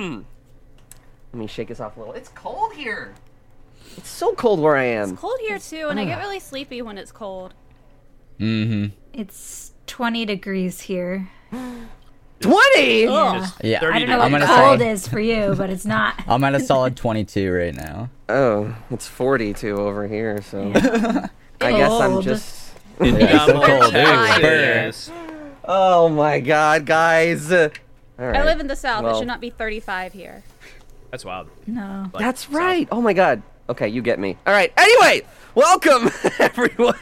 Let me shake this off a little. It's cold here. It's so cold where I am. It's cold here too, and I get really sleepy when it's cold. Mm-hmm. It's 20 degrees here. 20! Yeah. Yeah. I don't know I'm what gonna cold say is for you, but it's not. I'm at a solid 22 right now. Oh, it's 42 over here, so I guess I'm Cold. just. Yeah, it's so cold, dude. Yes. Burn. Oh my god, guys. All right. I live in the south. Well- it should not be 35 here. That's wild. No. Like, That's south. right. Oh my god. Okay, you get me. All right. Anyway, welcome everyone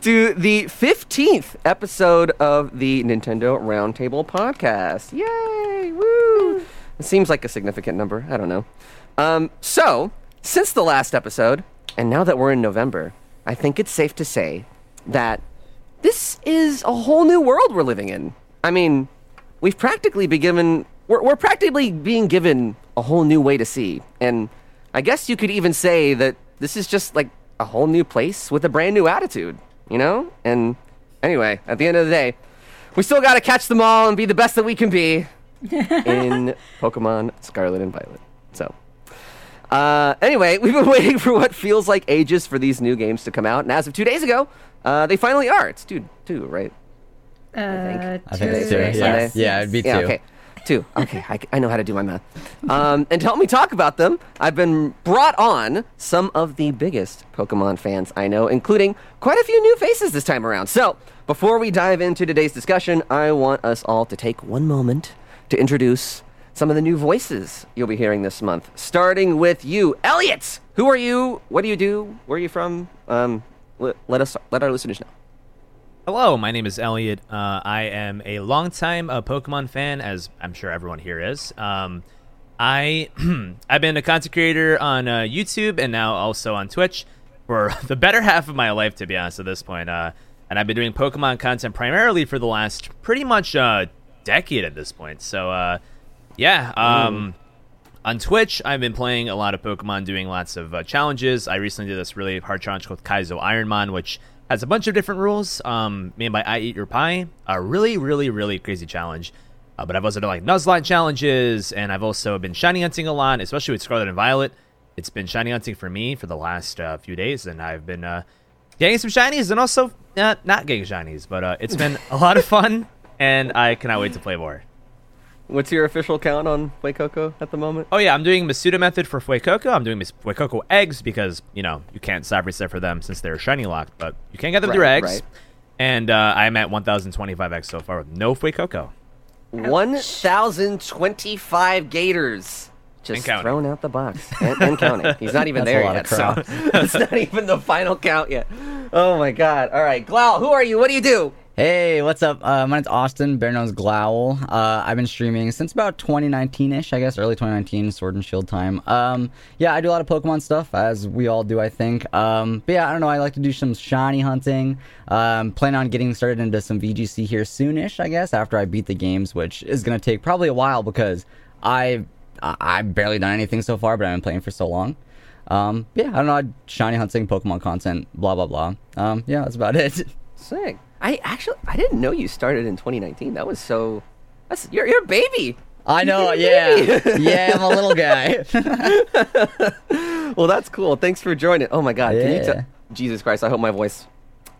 to the 15th episode of the Nintendo Roundtable podcast. Yay! Woo! It seems like a significant number. I don't know. Um, so, since the last episode, and now that we're in November, I think it's safe to say that this is a whole new world we're living in. I mean, we've practically been given, we're, we're practically being given a whole new way to see. And I guess you could even say that this is just like a whole new place with a brand new attitude, you know? And anyway, at the end of the day, we still got to catch them all and be the best that we can be in Pokemon Scarlet and Violet. So, uh, anyway, we've been waiting for what feels like ages for these new games to come out, and as of two days ago, uh, they finally are. It's two, two, right? Uh, I think it's two. Sunday. Yeah, Yes. yeah, it'd be two. Yeah, okay. Two. Okay, I, I know how to do my math. Um, and to help me talk about them, I've been brought on some of the biggest Pokemon fans I know, including quite a few new faces this time around. So, before we dive into today's discussion, I want us all to take one moment to introduce some of the new voices you'll be hearing this month. Starting with you, Elliot. Who are you? What do you do? Where are you from? Um, let, let us let our listeners know. Hello, my name is Elliot. Uh, I am a longtime uh, Pokemon fan, as I'm sure everyone here is. Um, I I've been a content creator on uh, YouTube and now also on Twitch for the better half of my life, to be honest. At this point, uh, and I've been doing Pokemon content primarily for the last pretty much uh, decade at this point. So, uh, yeah. Um, on Twitch, I've been playing a lot of Pokemon, doing lots of uh, challenges. I recently did this really hard challenge called Kaizo Ironmon, which has a bunch of different rules um, made by I Eat Your Pie. A really, really, really crazy challenge. Uh, but I've also done like Nuzlocke challenges, and I've also been shiny hunting a lot, especially with Scarlet and Violet. It's been shiny hunting for me for the last uh, few days, and I've been uh, getting some shinies and also uh, not getting shinies. But uh, it's been a lot of fun, and I cannot wait to play more. What's your official count on Fuecoco at the moment? Oh yeah, I'm doing Masuda method for Fuecoco. I'm doing Mis- Fuecoco eggs because you know you can't stop reset for them since they're shiny locked, but you can get them through eggs. right. And uh, I'm at 1,025x so far with no Fuecoco. 1,025 Gators. Just thrown out the box. And, and counting. He's not even there yet. of So it's not even the final count yet. Oh my god. All right. Glau, who are you? What do you do? Hey, what's up? Uh, my name's Austin, known as Glowl. Uh, I've been streaming since about 2019-ish, I guess, early 2019, Sword and Shield time. Um, yeah, I do a lot of Pokemon stuff, as we all do, I think. Um, but yeah, I don't know, I like to do some shiny hunting. Um, plan on getting started into some VGC here soonish, I guess, after I beat the games, which is going to take probably a while because I I- I've barely done anything so far, but I've been playing for so long. Um, yeah, I don't know, shiny hunting, Pokemon content, blah blah blah. Um, yeah, that's about it. Sick. I actually I didn't know you started in 2019. That was so that's you're you're a baby. I know, Baby. yeah. yeah, I'm a little guy. Well, that's cool. Thanks for joining. Oh my god. Can you Yeah. tell Jesus Christ, I hope my voice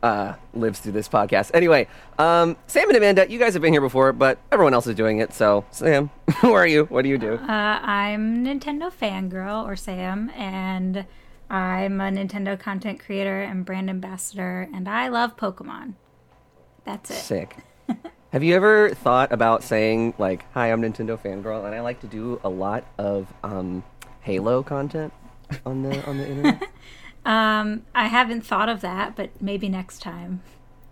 uh, lives through this podcast. Anyway, um, Sam and Amanda, you guys have been here before, but everyone else is doing it. So, Sam, who are you? What do you do? Uh, I'm Nintendo fangirl, or Sam, and I'm a Nintendo content creator and brand ambassador, and I love Pokemon. That's it. Sick. Have you ever thought about saying like, "Hi, I'm Nintendo fangirl, and I like to do a lot of um, Halo content on the on the internet"? Um, I haven't thought of that, but maybe next time.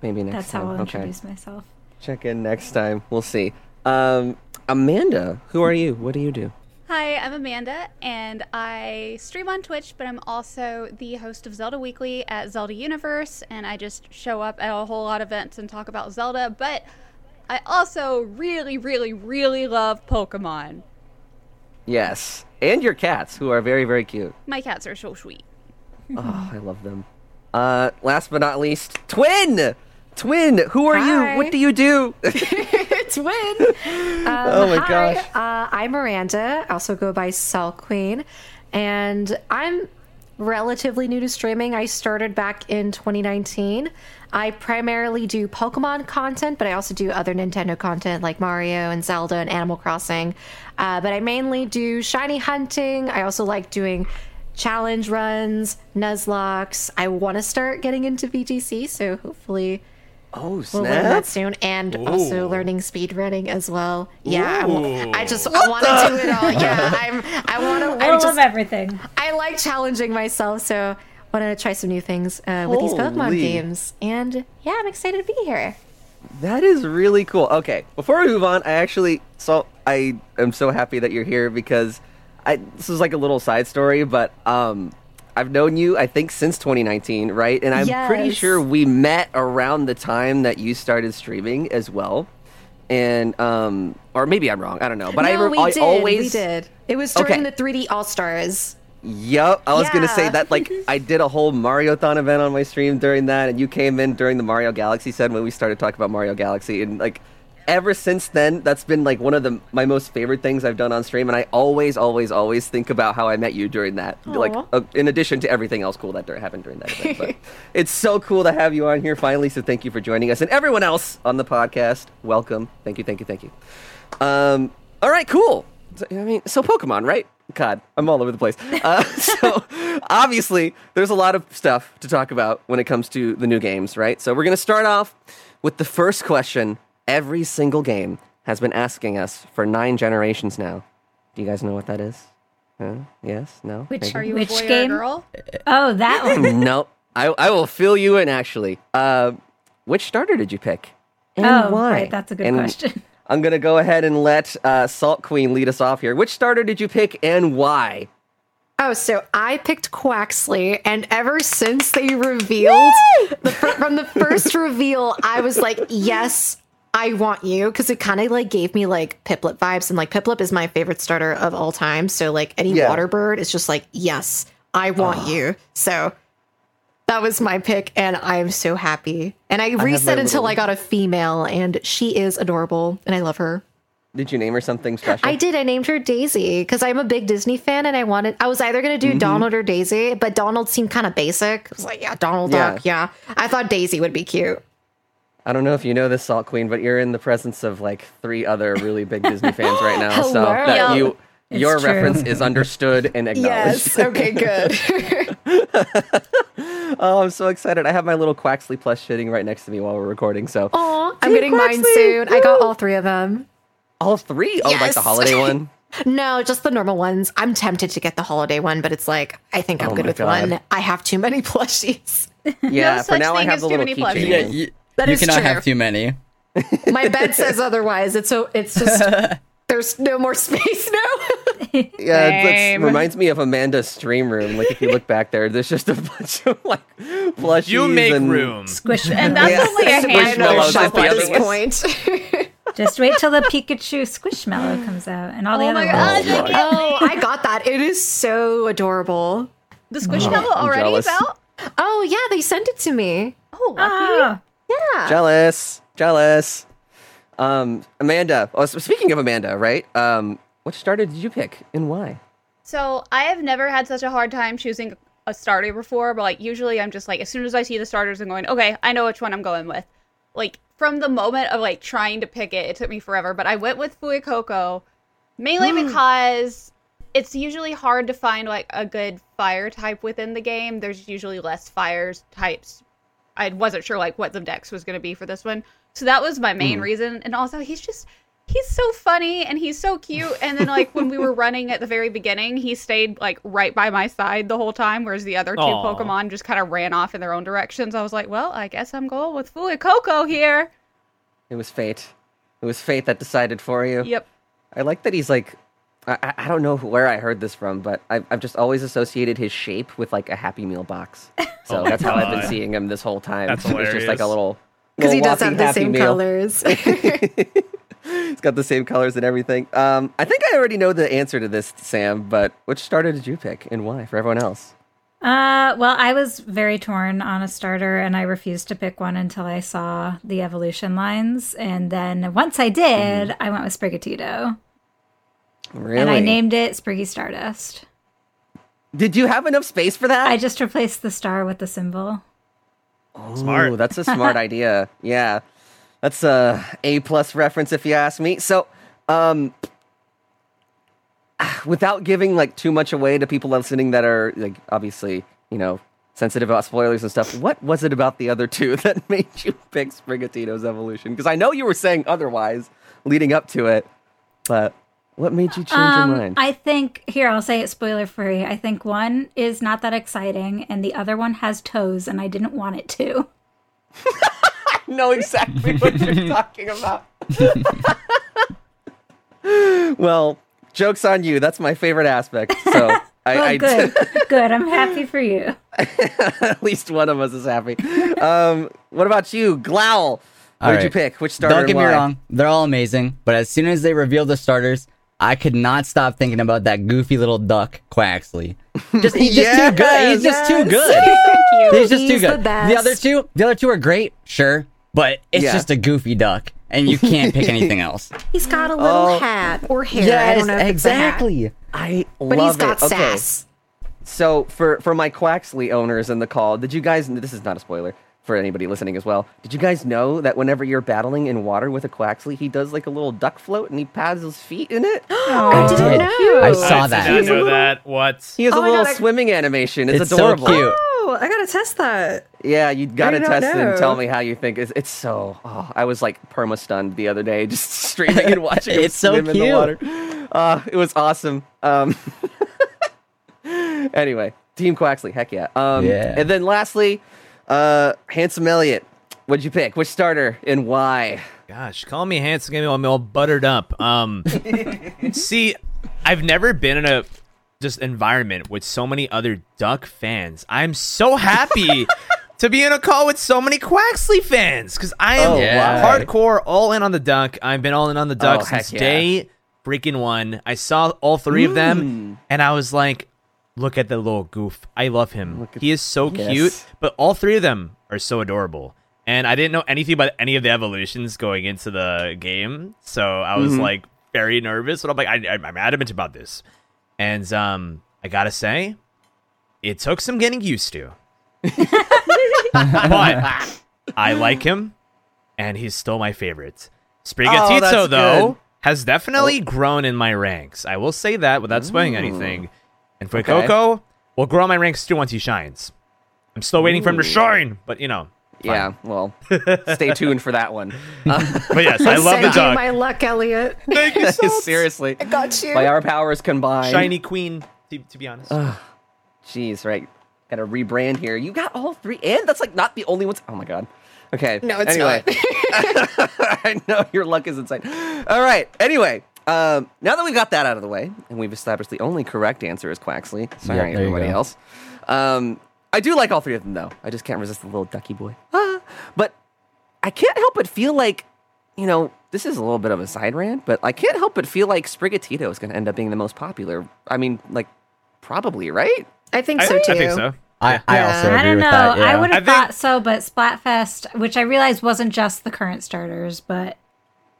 Maybe next That's time. how I'll okay. introduce myself. Check in next time. We'll see. Um, Amanda, who are you? What do you do? Hi, I'm Amanda, and I stream on Twitch, but I'm also the host of Zelda Weekly at Zelda Universe, and I just show up at a whole lot of events and talk about Zelda, but I also really, really, really love Pokemon. Yes, and your cats, who are very very cute. My cats are so sweet. Oh, I love them. Uh, last but not least, Twin. Twin, who are Hi. you? What do you do? Um, Oh my hi, gosh. Uh, I'm Miranda. I also go by Salt Queen, and I'm relatively new to streaming. I started back in 2019. I primarily do Pokemon content, but I also do other Nintendo content like Mario and Zelda and Animal Crossing. Uh, but I mainly do shiny hunting. I also like doing challenge runs, Nuzlockes. I want to start getting into VGC, so hopefully Oh We'll learn that soon, and also learning speed running as well. Yeah, I. I just I want to do it all. Yeah, I'm. I want to. I I love just everything. I like challenging myself, so want to try some new things uh, with these Pokemon games. And yeah, I'm excited to be here. That is really cool. Okay, before we move on, I actually so I am so happy that you're here because I this is like a little side story, but um I've known you I think since 2019, right? And I'm pretty sure we met around the time that you started streaming as well. And um or maybe I'm wrong, I don't know. But I, no, re- we I did. always we did. It was during Okay. the 3D All Stars. Yep, I was gonna say that. Like, I did a whole Mario-thon event on my stream during that, and you came in during the Mario Galaxy set when we started talking about Mario Galaxy, and like, ever since then, that's been like one of the my most favorite things I've done on stream, and I always, always, always think about how I met you during that. Like, uh, in addition to everything else cool that happened during that event, but it's so cool to have you on here finally. So thank you for joining us, and everyone else on the podcast, welcome. Thank you, thank you, thank you. Um, all right, cool. So, I mean, so Pokemon, right? God, I'm all over the place. Uh, so obviously, there's a lot of stuff to talk about when it comes to the new games, right? So we're gonna start off with the first question. Every single game has been asking us for nine generations now. Do you guys know what that is? Huh? Yes? No? Which Maybe? Are you Which a boy game? or a girl? Oh, that one. no. I, I will fill you in. Actually, uh, which starter did you pick? And oh, why? right. That's a good And question. I'm gonna go ahead and let uh, Salt Queen lead us off here. Which starter did you pick and why? Oh, so I picked Quaxly, and ever since they revealed the, from the first reveal, I was like, yes, I want you, because it kind of like gave me like Piplup vibes, and like Piplup is my favorite starter of all time. So like any Yeah. water bird is just like, yes, I want you. So that was my pick, and I'm so happy. And I reset until little- I got a female, and she is adorable, and I love her. Did you name her something special? I did. I named her Daisy because I'm a big Disney fan, and I wanted. I was either gonna Mm-hmm. do Donald or Daisy, but Donald seemed kind of basic. I was like, yeah, Donald Yeah. Duck. Yeah, I thought Daisy would be cute. I don't know if you know this, Salt Queen, but you're in the presence of like three other really big Disney fans right now. So Hello. that you It's your true. reference is understood and acknowledged. Yes. Okay. Good. oh, I'm so excited! I have my little Quaxly plush sitting right next to me while we're recording. So Aw, I'm Team getting mine Quaxly, soon. I got all three of them. all three. Oh, like the holiday one. No, just the normal ones. I'm tempted to get the holiday one, but it's like I think I'm Oh good with God. one. I have too many plushies. Yeah, for such now I have as the too little many keychain. plushies. Yeah, you, That you is cannot true. have too many. My bed says otherwise. It's so. It's just. There's no more space now. Yeah, it Same. reminds me of Amanda's stream room. Like if you look back there, there's just a bunch of like plushies. You make and... room. Squish. And that's Yeah. only a Squishmallows I know handful is shop of the at this point. Just wait till the Pikachu Squishmallow comes out and all the Oh other my ones. god, my. oh, I got that. It is so adorable. the Squishmallow oh, already jealous. is out? Oh yeah, they sent it to me. Oh, lucky. Oh, Yeah. Jealous, jealous. Um, Amanda. Oh, speaking of Amanda, right? Um, which starter did you pick and why? So I have never had such a hard time choosing a starter before, but like usually I'm just like as soon as I see the starters, I'm going, okay, I know which one I'm going with. Like from the moment of like trying to pick it, it took me forever, but I went with Fuecoco mainly because it's usually hard to find like a good fire type within the game. There's usually less fires types. I wasn't sure like what the dex was going to be for this one. So that was my main hmm. reason and also he's just he's so funny and he's so cute and then like when we were running at the very beginning, he stayed like right by my side the whole time whereas the other two Aw. Pokemon just kind of ran off in their own directions. I was like, "Well, I guess I'm going with Fuecoco here." It was fate. It was fate that decided for you. Yep. I like that he's like. I, I- I don't know where I heard this from, but I've, I've just always associated his shape with like a Happy Meal box. So Oh my that's how I've been God. seeing him this whole time. That's It's just like a little. Because he little does have the Happy same Meal. colors. It's got the same colors and everything. Um, I think I already know the answer to this, Sam. But which starter did you pick and why? For everyone else. Uh, well, I was very torn on a starter, and I refused to pick one until I saw the evolution lines. And then once I did, Mm-hmm. I went with Sprigatito, Really? and I named it Spriggy Stardust. Did you have enough space for that? I just replaced the star with the symbol. Smart. That's a smart idea. Yeah, that's a A plus reference if you ask me. So, um, without giving like too much away to people listening that are like obviously you know sensitive about spoilers and stuff, what was it about the other two that made you pick Sprigatito's evolution? Because I know you were saying otherwise leading up to it, but what made you change Um, your mind? I think here I'll say it spoiler free. I think one is not that exciting, and the other one has toes, and I didn't want it to. I know exactly what you're talking about. well, joke's on you. That's my favorite aspect. So I, Oh, I good, good. I'm happy for you. at least one of us is happy. Um, what about you, Glowl? What All did you pick? Which starter? Don't and get me why? wrong, they're all amazing. But as soon as they revealed the starters, I could not stop thinking about that goofy little duck, Quaxly. Just he's just too good. He's just too Yes. good. He's just He's too the good. best. other two, the other two are great, sure, but it's Yeah. just a goofy duck, and you can't pick anything else. He's got a little Oh. hat or hair. I don't know if it's a hat. exactly. I But love he's got it. Okay. So for for my Quaxly owners in the call, did you guys? This is not a spoiler for anybody listening as well. Did you guys know that whenever you're battling in water with a Quaxly, he does like a little duck float and he pads his feet in it? I didn't did. know. I saw I that. did He's a not know that. What? He has Oh a little God, I- swimming animation. It's, It's adorable. so cute. Oh, I gotta test that. Yeah, you gotta did not test it and tell me how you think. It's, it's so. Oh, I was like perma stunned the other day, just streaming and watching him It's so swim in the cute. water. Uh, it was awesome. Um, anyway, Team Quaxly, heck yeah. Um, Yeah. And then lastly, uh, Handsome Elliot, What'd you pick? Which starter and why? Gosh, call me handsome, get me all, all buttered up. Um, see, I've never been in a just environment with so many other Duck fans. I'm so happy to be in a call with so many Quaxly fans because I am Oh, Yeah. hardcore all in on the Duck. I've been all in on the Duck Oh, since yeah. day freaking one. I saw all three of Mm. them, and I was like, "Look at the little goof. I love him. at- he is so Yes. cute." But all three of them are so adorable. And I didn't know anything about any of the evolutions going into the game, so I was Mhm. like very nervous. But I'm like, I, I'm adamant about this, and um, I gotta say, it took some getting used to. but I like him, and he's still my favorite. Sprigatito, Oh, though, good. has definitely grown in my ranks. I will say that without spoiling Ooh. anything. And for Okay. Coco, will grow my ranks too once he shines. I'm still waiting for him to shine, but you know. fine. Yeah, well, stay tuned for that one. Uh, But yes, I love the Send dog. my luck, Elliot. Thank you so much. Seriously, I got you. by our powers combined. Shiny queen, to, to be honest. Jeez, right. Got to rebrand here. You got all three, and that's like not the only ones. Oh my god. Okay. No, it's anyway. I know your luck is insane. All right. Anyway, um, now that we've got that out of the way, and we've established the only correct answer is Quaxly. Sorry, there you everybody else. Um, I do like all three of them though. I just can't resist the little ducky boy. Ah, but I can't help but feel like, you know, this is a little bit of a side rant, but I can't help but feel like Sprigatito is going to end up being the most popular. I mean, like, probably, right? I think I, so too. I think so. I, I Yeah. also I agree I don't with know. that. Yeah. I would I have think- thought so, but Splatfest, which I realized wasn't just the current starters, but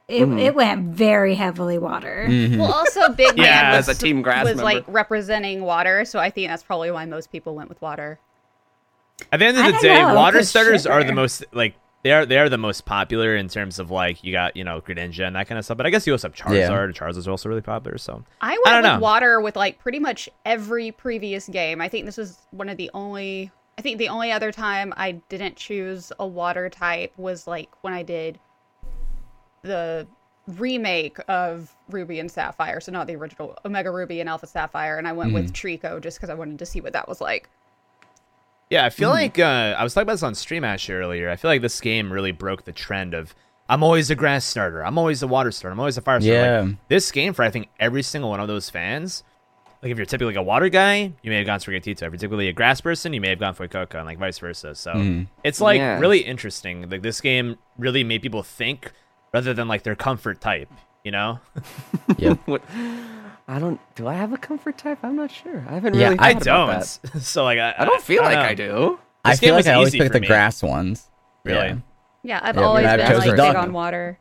it, Mm-hmm. it went very heavily water. Well, also Big Yeah, Man as was, a Team Grass was member. like representing water, so I think that's probably why most people went with water. At the end of the day, know, water 'cause starters are the most like they are they are the most popular in terms of like you got you know Greninja and that kind of stuff. But I guess you also have Charizard. Yeah. Charizard. Charizard's also really popular. So I I went don't with know. water with like pretty much every previous game. I think this was one of the only. I think the only other time I didn't choose a water type was like when I did the remake of Ruby and Sapphire, so not the original Omega Ruby and Alpha Sapphire, and I went with Treecko just because I wanted to see what that was like. yeah, I feel Mm-hmm. like uh, I was talking about this on Stream Ash earlier. I feel like this game really broke the trend of I'm always a grass starter, I'm always a water starter, I'm always a fire starter. Yeah. Like, this game for I think every single one of those fans. Like if you're typically like a water guy, you may have gone for Gatito. If you're typically a grass person, you may have gone for Coco, and like vice versa. So Mm-hmm. it's like Yeah. really interesting. Like this game really made people think rather than like their comfort type. You know? yeah. What? I don't. Do I have a comfort type? I'm not sure. I haven't Yeah, really. I about don't. that. so like I, I don't feel like know. I do. I feel like I always pick the me. grass ones. Really? Yeah. Yeah, I've Yeah, always been chosen like dog. big on water.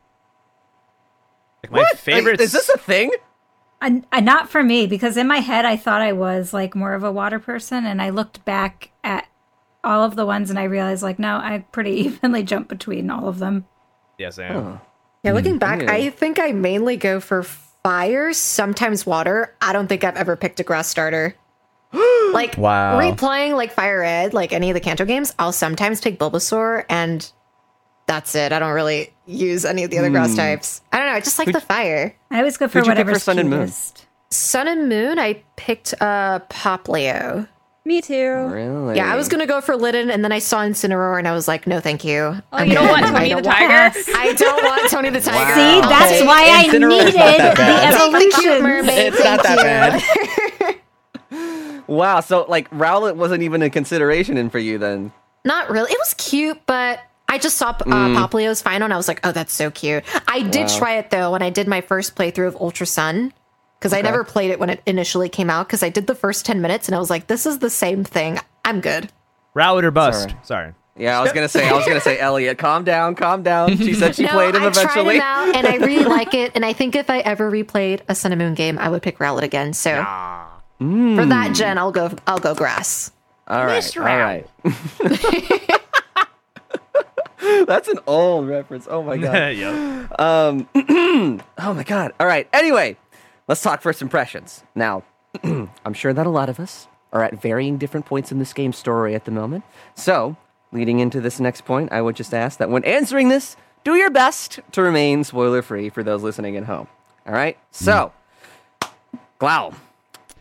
Like my What? favorite. Like, is this a thing? And, and not for me because in my head I thought I was like more of a water person, and I looked back at all of the ones and I realized like no, I pretty evenly jump between all of them. Yes, I am. Huh. Yeah, looking back, Yeah. I think I mainly go for fire, sometimes water. I don't think I've ever picked a grass starter. like Wow. replaying like Fire Red, like any of the Kanto games, I'll sometimes pick Bulbasaur and that's it. I don't really use any of the other grass types. I don't know, I just like the fire. I always go for Who'd you pick whatever's for Sun and Moon? Sun and Moon, I picked uh Poplio. Me too. Really? Yeah, I was gonna go for Litten and then I saw Incineroar and I was like, no thank you. Oh, you don't want Tony the Tiger? I don't want Tony the Tiger. See, that's Okay, why I needed not that bad. the Take the cute evolution. mermaid. It's not that bad. Wow. So like Rowlet wasn't even a consideration in for you then. Not really. It was cute, but I just saw uh, Mm. Poplio's final and I was like, oh, that's so cute. I did try it though when I did my first playthrough of Ultra Sun because I never played it when it initially came out because I did the first 10 minutes and I was like, this is the same thing. I'm good. Rowlet or bust. Sorry. Sorry. Yeah, I was gonna say. I was gonna say, Elliot, calm down, calm down. She said she no, played him I eventually. tried him out and I really like it. And I think if I ever replayed a Sun and Moon game, I would pick Rowlet again. So for Mm. that gen, I'll go. I'll go grass. All right, all right. That's an old reference. Oh my god. yeah. Um, oh my god. All right. Anyway, let's talk first impressions. Now, I'm sure that a lot of us are at varying different points in this game's story at the moment. So, leading into this next point, I would just ask that when answering this, do your best to remain spoiler free for those listening at home. All right. So, hmm. Glau,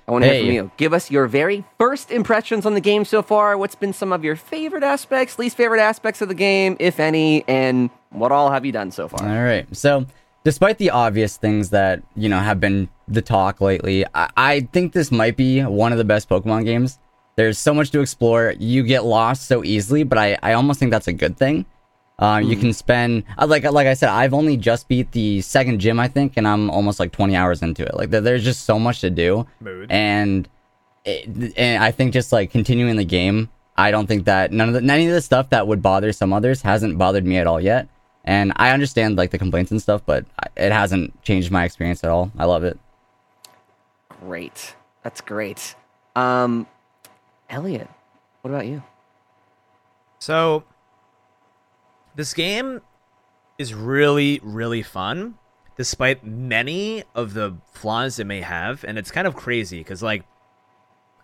I want to hear from you. Give us your very first impressions on the game so far. What's been some of your favorite aspects, least favorite aspects of the game, if any, and what all have you done so far? All right. So, despite the obvious things that you know have been the talk lately, I, I think this might be one of the best Pokemon games. There's so much to explore. You get lost so easily, but I, I almost think that's a good thing. Um, You can spend uh, like like I said, I've only just beat the second gym, I think, and I'm almost like 20 hours into it. Like there, there's just so much to do, Mood. and it, and I think just like continuing the game, I don't think that none of the any of the stuff that would bother some others hasn't bothered me at all yet. And I understand like the complaints and stuff, but it hasn't changed my experience at all. I love it. Great. That's great. Um, Elliot, what about you? So, this game is really, really fun, despite many of the flaws it may have. And it's kind of crazy because, like,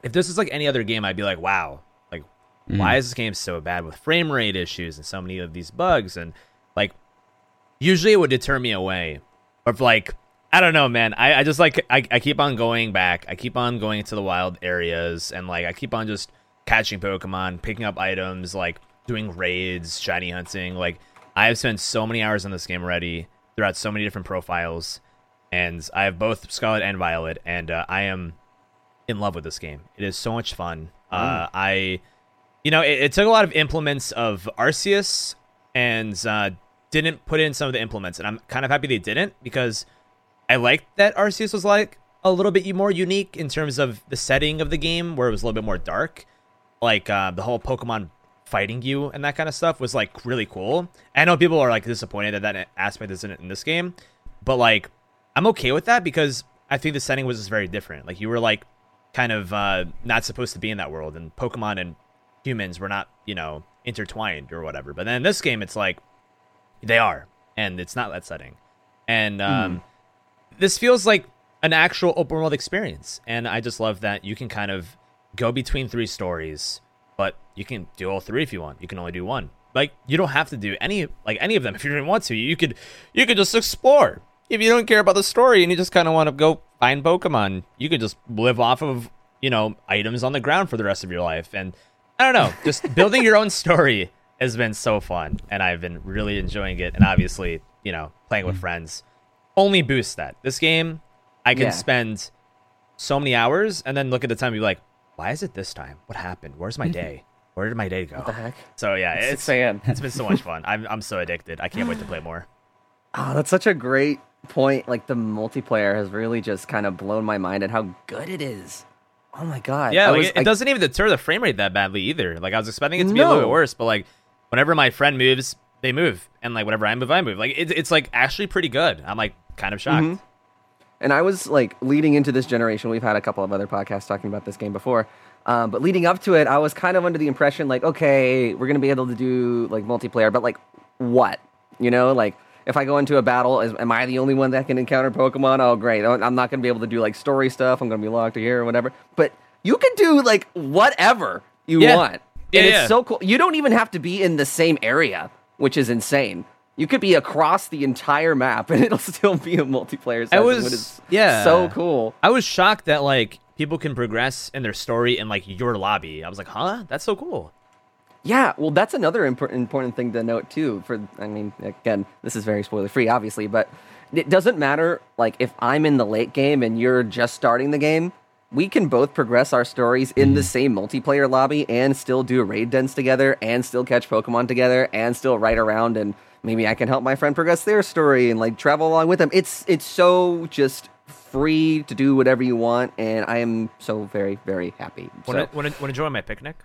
if this was like any other game, I'd be like, wow, like, why is this game so bad with frame rate issues and so many of these bugs? And, like, usually it would deter me away. But, like, I don't know, man. I, I just like, I, I keep on going back. I keep on going to the wild areas and, like, I keep on just catching Pokemon, picking up items, like doing raids, shiny hunting. Like I have spent so many hours on this game already throughout so many different profiles, and I have both Scarlet and Violet, and uh, I am in love with this game. It is so much fun. Uh, I, you know, it, it took a lot of implements of Arceus and uh, didn't put in some of the implements, and I'm kind of happy they didn't because I liked that Arceus was like a little bit more unique in terms of the setting of the game, where it was a little bit more dark. Like uh, the whole Pokemon fighting you and that kind of stuff was like really cool. I know people are like disappointed that that aspect isn't in this game, but like I'm okay with that because I think the setting was just very different. Like you were like kind of uh, not supposed to be in that world, and Pokemon and humans were not, you know, intertwined or whatever. But then in this game, it's like they are, and it's not that setting. And um, this feels like an actual open world experience, and I just love that you can kind of go between three stories, but you can do all three if you want. You can only do one. Like you don't have to do any like any of them if you didn't want to. You could you could just explore. If you don't care about the story and you just kind of want to go find Pokemon, you could just live off of you know items on the ground for the rest of your life. And I don't know, just building your own story has been so fun, and I've been really enjoying it. And obviously, you know, playing with mm-hmm. friends only boosts that. This game, I can Yeah. spend so many hours and then look at the time and be like, why is it this time? What happened? Where's my mm-hmm. day? Where did my day go? the heck? So yeah, It's it's it's been so much fun. I'm I'm so addicted. I can't wait to play more. Oh, that's such a great point, like the multiplayer has really just kind of blown my mind at how good it is. Oh my god! Yeah, like, was, it, like, doesn't even deter the frame rate that badly either. Like I was expecting it to be a little bit worse, but like whenever my friend moves, they move, and like whenever I move, I move. Like it, it's like actually pretty good. I'm like kind of shocked. Mhm. And I was like leading into this generation. We've had a couple of other podcasts talking about this game before, um, but leading up to it, I was kind of under the impression like, okay, we're gonna be able to do like multiplayer, but like what? You know, like if I go into a battle, is, am I the only one that can encounter Pokemon? Oh, great! I'm not gonna be able to do like story stuff. I'm gonna be locked here or whatever. But you can do like whatever you Yeah. want, Yeah, and yeah. it's so cool. You don't even have to be in the same area, which is insane. You could be across the entire map, and it'll still be a multiplayer session. was- which is yeah. so cool. I was shocked that like people can progress in their story in like your lobby. I was like, huh, that's so cool. Yeah, well, that's another important important thing to note too. For I mean, again, this is very spoiler free, obviously, but it doesn't matter. Like if I'm in the late game and you're just starting the game, we can both progress our stories in the same multiplayer lobby and still do raid dens together and still catch Pokemon together and still ride around and maybe I can help my friend progress their story and like travel along with them. It's it's so just free to do whatever you want, and I am so very very happy. So, Want to want to enjoy my picnic?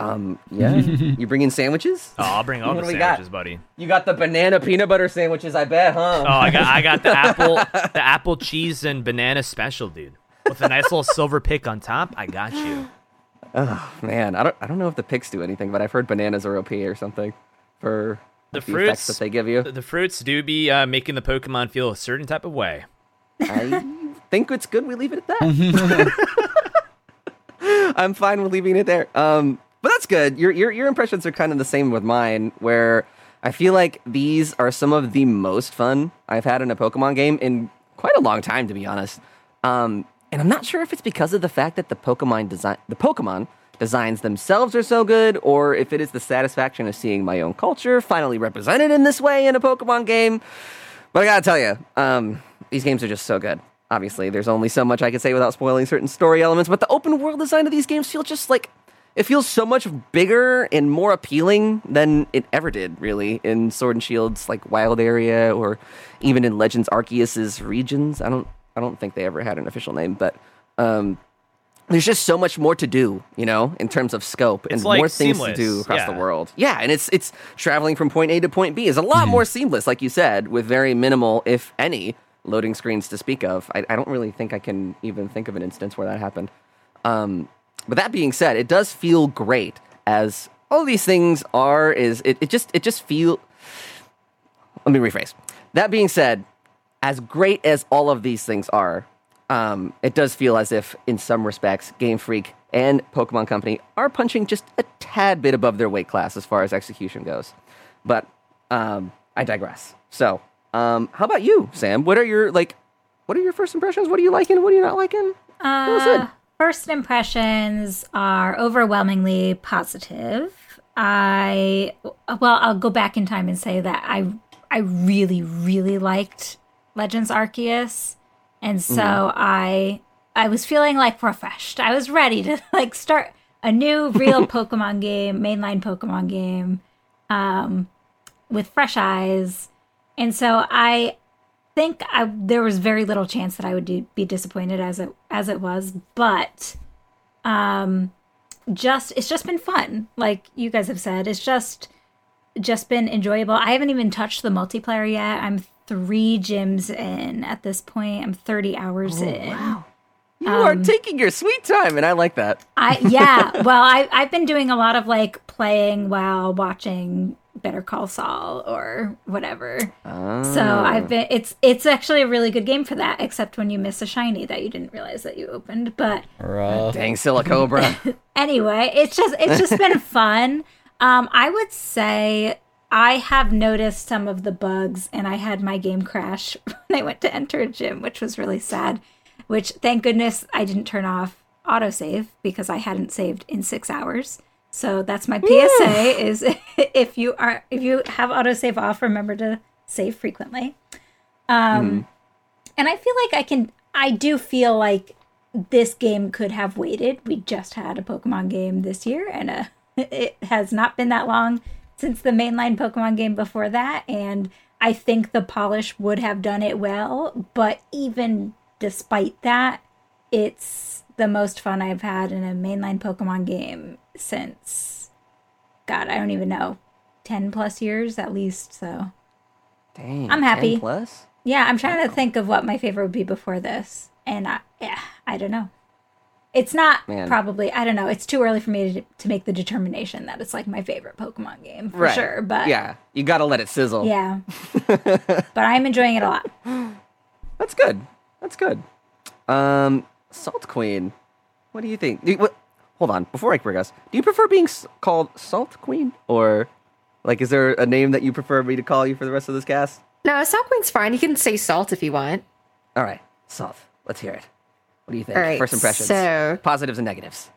um, yeah, you bring in sandwiches. Oh, I'll bring all What the do we got? sandwiches, buddy. You got the banana peanut butter sandwiches, I bet, huh? Oh, I got I got the apple the apple cheese and banana special, dude. With a nice little silver pick on top. I got you. Oh man, I don't I don't know if the picks do anything, but I've heard bananas are OP or something for The the fruits that they give you. The, the fruits do be uh, making the Pokemon feel a certain type of way. I think it's good we leave it at that. I'm fine with leaving it there. Um, but that's good. Your your your impressions are kind of the same with mine, where I feel like these are some of the most fun I've had in a Pokemon game in quite a long time, to be honest. Um, and I'm not sure if it's because of the fact that the Pokemon design the Pokemon designs themselves are so good, or if it is the satisfaction of seeing my own culture finally represented in this way in a Pokemon game. But I gotta tell you, um, these games are just so good. Obviously, there's only so much I can say without spoiling certain story elements, but the open world design of these games feels just like it feels so much bigger and more appealing than it ever did, really, in Sword and Shield's like wild area or even in Legends Arceus's regions. I don't I don't think they ever had an official name, but um, there's just so much more to do, you know, in terms of scope and like, more things seamless, to do across the world. Yeah, and it's it's traveling from point A to point B is a lot more seamless, like you said, with very minimal, if any, loading screens to speak of. I, I don't really think I can even think of an instance where that happened. Um, but that being said, it does feel great as all these things are. Is it, it just it just feel? Let me rephrase. That being said, as great as all of these things are, um, it does feel as if, in some respects, Game Freak and Pokemon Company are punching just a tad bit above their weight class as far as execution goes. But um, I digress. So, um, how about you, Sam? What are your like? What are your first impressions? What are you liking? What are you not liking? Uh, first impressions are overwhelmingly positive. I well, I'll go back in time and say that I I really really liked Legends Arceus, and so I I was feeling like refreshed. I was ready to like start a new real Pokemon game, mainline Pokemon game, um, with fresh eyes, and so I think I, there was very little chance that I would do, be disappointed as it as it was, but um, just it's just been fun. Like you guys have said, it's just just been enjoyable. I haven't even touched the multiplayer yet. I'm three gyms in at this point. I'm 30 hours in. Wow. You are taking your sweet time, and I like that. I yeah. well, I I've been doing a lot of like playing while watching Better Call Saul or whatever. So I've been it's it's actually a really good game for that, except when you miss a shiny that you didn't realize that you opened. But Rough. Dang, Silicobra. anyway, it's just it's just been fun. Um, I would say I have noticed some of the bugs, and I had my game crash when I went to enter a gym, which was really sad. Which thank goodness I didn't turn off autosave because I hadn't saved in six hours. So that's my PSA: is if you are if you have autosave off, remember to save frequently. Um, and I feel like I can. I do feel like this game could have waited. We just had a Pokemon game this year, and uh it has not been that long since the mainline Pokemon game before that. And I think the polish would have done it well, but even despite that, it's the most fun I've had in a mainline Pokemon game since God, I don't even know, 10 plus years at least, so Dang. I'm happy. 10 plus. yeah, I'm trying to think of what my favorite would be before this, and I, yeah, I don't know. It's not Man. probably. I don't know. It's too early for me to, to make the determination that it's like my favorite Pokemon game for Right. sure. But yeah, you gotta let it sizzle. yeah. but I'm enjoying it a lot. That's good. That's good. Um, Salt Queen. What do you think? Do you- what, hold on, before I progress, do you prefer being s- called Salt Queen, or like, is there a name that you prefer me to call you for the rest of this cast? No, Salt Queen's fine. You can say salt if you want. All right, Salt. Let's hear it. What do you think? Right, First impressions. so- positives and negatives.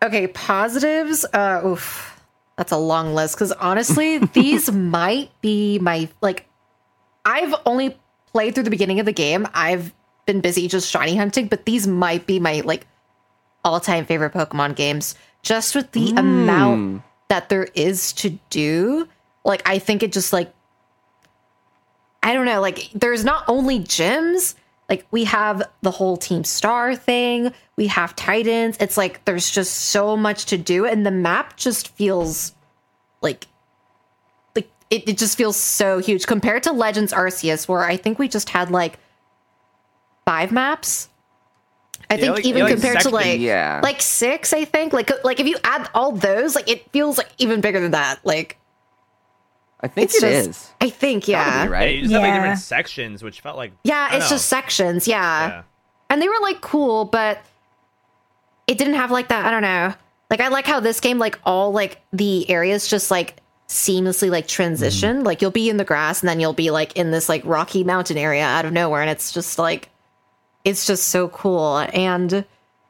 Okay, positives. Uh, oof, that's a long list because honestly, these might be my like. I've only played through the beginning of the game. I've been busy just shiny hunting, but these might be my like all-time favorite Pokemon games. Just with the amount that there is to do, like I think it just like I don't know, like there's not only gyms, like we have the whole Team Star thing, we have Titans. It's like there's just so much to do and the map just feels like like it, it just feels so huge compared to Legends Arceus where I think we just had like five maps. I think like- even yeah, like compared to like Yeah. like six, I think. Like like if you add all those, like it feels like even bigger than that. Like I think it's it just is. I think, yeah. be, Yeah, right? you just have like Yeah. different sections, which felt like Yeah, it's know. just sections, yeah. Yeah. And they were like cool, but it didn't have like that, I don't know. Like I like how this game like all like the areas just like seamlessly like transition. Mm-hmm. Like you'll be in the grass and then you'll be like in this like rocky mountain area out of nowhere and it's just like it's just so cool. And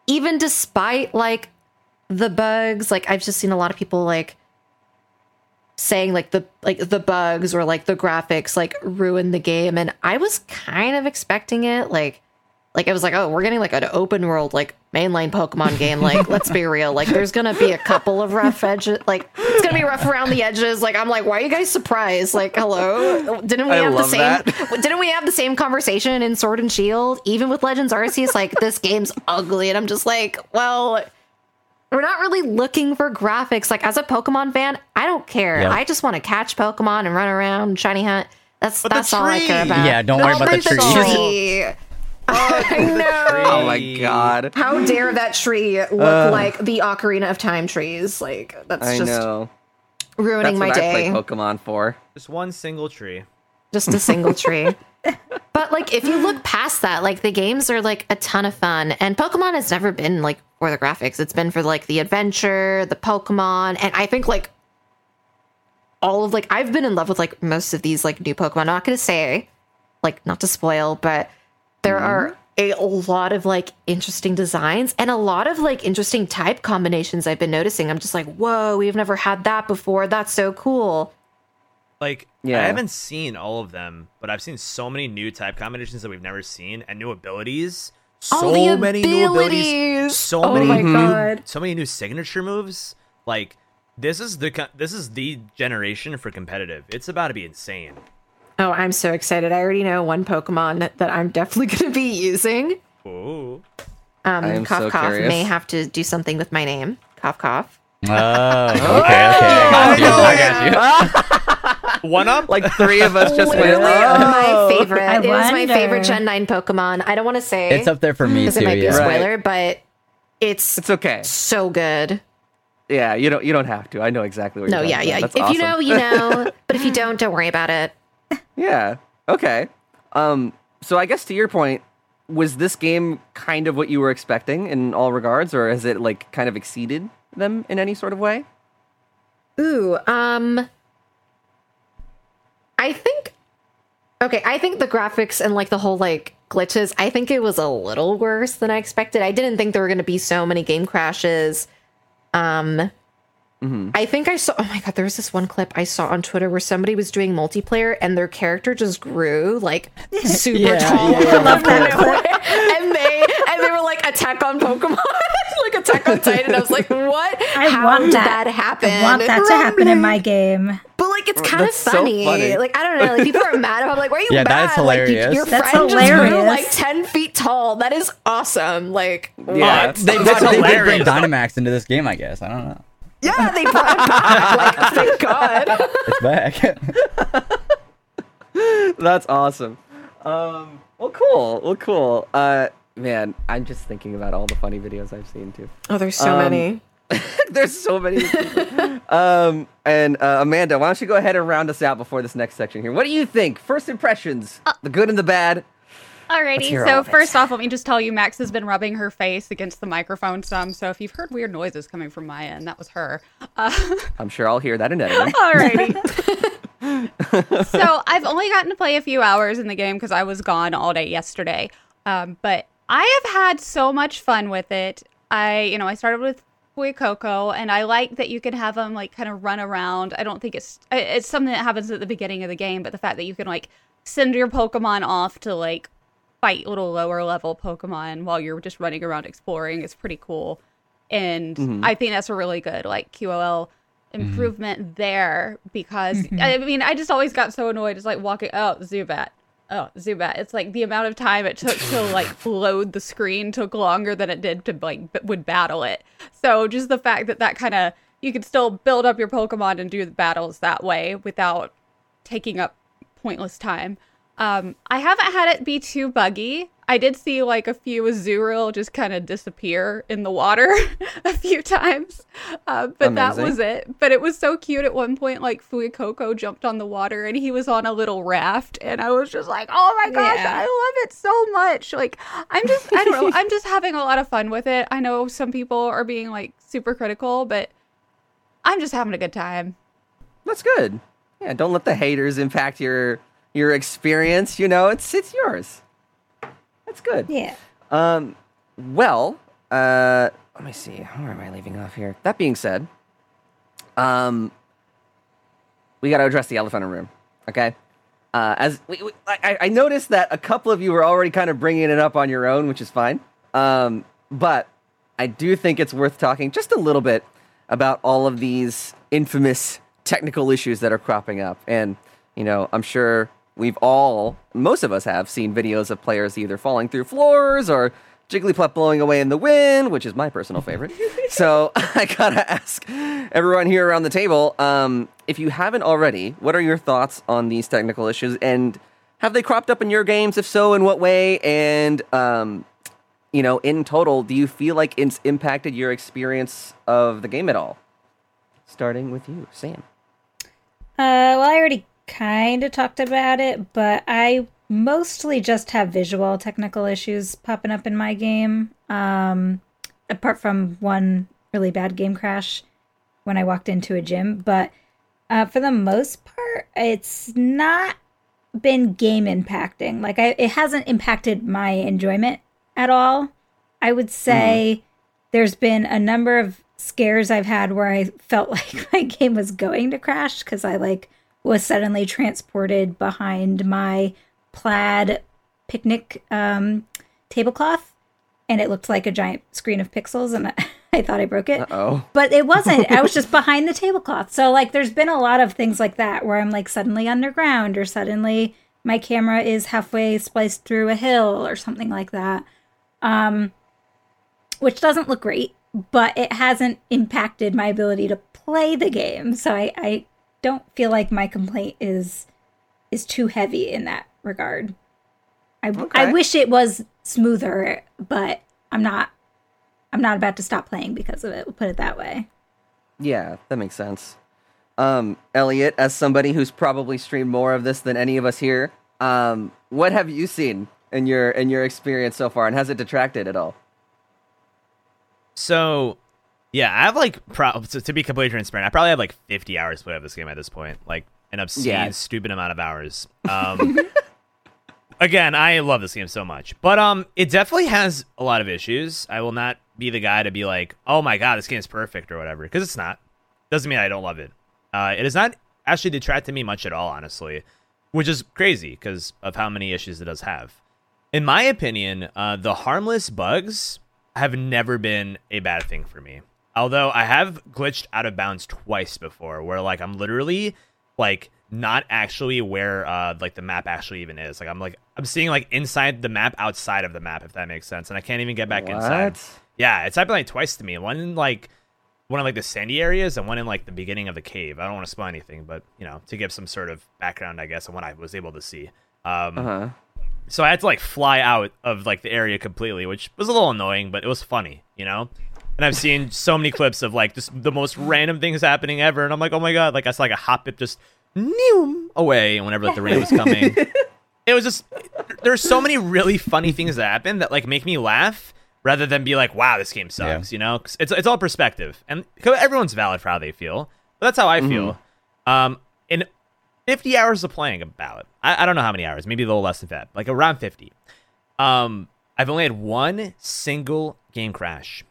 even despite like the bugs, like I've just seen a lot of people like saying like the like the bugs or like the graphics like ruin the game. And I was kind of expecting it like like I was like oh we're getting like an open world like mainline Pokemon game. Like let's be real. Like there's gonna be a couple of rough edges like it's gonna be rough around the edges. Like I'm like why are you guys surprised? Like hello? Didn't we I have the same that. didn't we have the same conversation in Sword and Shield? Even with Legends Arceus like this game's ugly. And I'm just like well we're not really looking for graphics. Like as a Pokemon fan, I don't care. Yeah. I just want to catch Pokemon and run around, shiny hunt. That's But that's all I care about. Yeah, don't worry about the my trees. tree. Oh, I know. Oh my god. How dare that tree look uh. like the Ocarina of Time trees? Like that's I just know. ruining That's my what I day. play Pokemon for. Just one single tree. just a single tree. But like if you look past that, like the games are like a ton of fun. And Pokemon has never been like for the graphics. It's been for like the adventure, the Pokemon, and I think like all of like I've been in love with like most of these like new Pokemon. I'm not gonna say like not to spoil, but there mm-hmm. are a lot of like interesting designs and a lot of like interesting type combinations I've been noticing. I'm just like, whoa, we've never had that before. That's so cool. Like Yeah. I haven't seen all of them, but I've seen so many new type combinations that we've never seen and new abilities. So All the many new abilities. abilities. So Oh many my Mm-hmm. God. so many new signature moves. Like this is the this is the generation for competitive. It's about to be insane. Oh, I'm so excited. I already know one Pokemon that I'm definitely going to be using. Ooh. Um, I am cough, so cough curious. may have to do something with my name. Cough, cough. Oh, okay, okay. I got you. I got you. One up? Like three of us just went. Literally "Oh." my favorite. I it is my favorite Gen 9 Pokemon. I don't want to say It's up there for me because too. it might be a Yeah. Right. spoiler, but it's It's okay. so good. Yeah, you don't. You don't have to. I know exactly what. No, you're yeah, talking yeah. about. If That's you know, you know. but if you don't, don't worry about it. Yeah. Okay. Um. So I guess to your point, was this game kind of what you were expecting in all regards, or has it like kind of exceeded them in any sort of way? Ooh, um I think Okay, I think the graphics and like the whole like glitches, I think it was a little worse than I expected. I didn't think there were going to be so many game crashes. Um Mm-hmm. I think I saw oh my god, there was this one clip I saw on Twitter where somebody was doing multiplayer and their character just grew like super Yeah, tall. yeah, yeah. I love that clip. and they and they were like attack on Pokemon. like attack on Titan. I was like, "What? I How want did that. that happen? I want that to happen in my game. But like, it's kind of That's so funny. funny. Like, I don't know. Like, people are mad. I'm like, why are you Yeah, mad? that is hilarious. Like, you, your That's friend just grew hilarious. like ten feet tall. That is awesome. Like, Yeah. what? They, That's they did bring hilarious. Dynamax into this game, I guess. I don't know. Yeah, they brought it back. Like, thank God. It's back. That's awesome. Um, well, cool. Well, cool. Uh, man, I'm just thinking about all the funny videos I've seen too. Oh, there's so Um, many. There's so many. um, and uh, Amanda, why don't you go ahead and round us out before this next section here? What do you think? First impressions, the good and the bad. Alrighty, so first off, let me just tell you, Max has been rubbing her face against the microphone some. So if you've heard weird noises coming from my end, that was her. Uh, I'm sure I'll hear that in editing. Alrighty. so I've only gotten to play a few hours in the game because I was gone all day yesterday. Um, but I have had so much fun with it. I, you know, I started with Coco, and I like that you can have them like kind of run around. I don't think it's it's something that happens at the beginning of the game, but the fact that you can like send your Pokemon off to like fight little lower level Pokemon while you're just running around exploring is pretty cool. And mm-hmm. I think that's a really good like QOL mm-hmm. improvement there because mm-hmm. I mean I just always got so annoyed. It's like walking oh Zubat. Oh, Zubat. It's like the amount of time it took to like load the screen took longer than it did to like b- would battle it. So just the fact that that kind of you could still build up your Pokemon and do the battles that way without taking up pointless time. Um, I haven't had it be too buggy. I did see like a few Azurill just kind of disappear in the water a few times, uh, but that was it. But it was so cute at one point. Like Fuecoco jumped on the water and he was on a little raft, and I was just like, "Oh my gosh, Yeah. I love it so much!" Like I'm just, I don't know, I'm just having a lot of fun with it. I know some people are being like super critical, but I'm just having a good time. That's good. Yeah, don't let the haters impact your your experience. You know, it's it's yours. That's good. Yeah. Um, well, uh, let me see. Where am I leaving off here? That being said, um, we got to address the elephant in the room. Okay. Uh, as we, we, I, I noticed that a couple of you were already kind of bringing it up on your own, which is fine. Um, but I do think it's worth talking just a little bit about all of these infamous technical issues that are cropping up. And, you know, I'm sure we've all, most of us have seen videos of players either falling through floors or Jigglypuff blowing away in the wind, which is my personal favorite. so I gotta ask everyone here around the table, um, if you haven't already, what are your thoughts on these technical issues, and have they cropped up in your games? If so, in what way? And um, you know, in total, do you feel like it's impacted your experience of the game at all? Starting with you, Sam. Uh, well, I already kind of talked about it, but I mostly just have visual technical issues popping up in my game. Um, apart from one really bad game crash when I walked into a gym, but uh, for the most part, it's not been game impacting. Like I, it hasn't impacted my enjoyment at all. I would say there's been a number of scares I've had where I felt like my game was going to crash because I like was suddenly transported behind my plaid picnic um, tablecloth, and it looked like a giant screen of pixels, and I, I thought I broke it. Oh, But it wasn't. I was just behind the tablecloth. So like there's been a lot of things like that where I'm like suddenly underground or suddenly my camera is halfway spliced through a hill or something like that. Um which doesn't look great, but it hasn't impacted my ability to play the game. So I, I don't feel like my complaint is is too heavy in that regard. I, Okay. I wish it was smoother, but I'm not I'm not about to stop playing because of it. We'll put it that way. yeah, that makes sense. Um, Elliot, as somebody who's probably streamed more of this than any of us here, um, what have you seen in your in your experience so far, and has it detracted at all? So, yeah, I have like pro- so to be completely transparent, I probably have like 50 hours played of this game at this point, like an obscene, Yeah. stupid amount of hours. Um, again, I love this game so much, but um, it definitely has a lot of issues. I will not be the guy to be like, oh my god, this game is perfect or whatever, because it's not. Doesn't mean I don't love it. Uh, it has not actually detracted me much at all, honestly, which is crazy because of how many issues it does have. In my opinion, uh, the harmless bugs have never been a bad thing for me. Although I have glitched out of bounds twice before, where like I'm literally like not actually where uh like the map actually even is. Like I'm like I'm seeing like inside the map outside of the map if that makes sense, and I can't even get back inside. Yeah, it's happened like twice to me. One in like one in like the sandy areas and one in like the beginning of the cave. I don't want to spoil anything, but you know, to give some sort of background, I guess, on what I was able to see. Um, Uh huh. so I had to like fly out of like the area completely, which was a little annoying, but it was funny, you know. And I've seen so many clips of like just the most random things happening ever, and I'm like, oh my god, like I saw like a Hoppip just neum away and whenever like the rain was coming. it was just there's so many really funny things that happen that like make me laugh rather than be like, wow, this game sucks, you know? 'Cause It's it's all perspective, and everyone's valid for how they feel. But that's how I feel. Um, in 50 hours of playing about, I, I don't know how many hours, maybe a little less than that, like around 50. Um, I've only had one single game crash,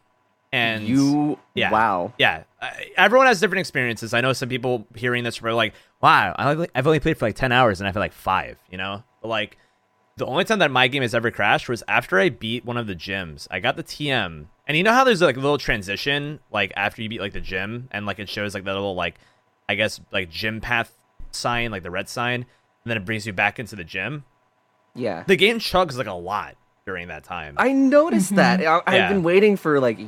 and You. yeah. Wow. yeah, I, everyone has different experiences. I know some people hearing this were like, "Wow, I only- I've only played for like ten hours and I feel like five, you know." But like, the only time that my game has ever crashed was after I beat one of the gyms. I got the TM, and you know how there's like a little transition, like after you beat like the gym, and like it shows like that little like, I guess like gym path sign, like the red sign, and then it brings you back into the gym. Yeah. The game chugs like a lot during that time. I noticed that. Mm-hmm. I, I've Yeah. been waiting for like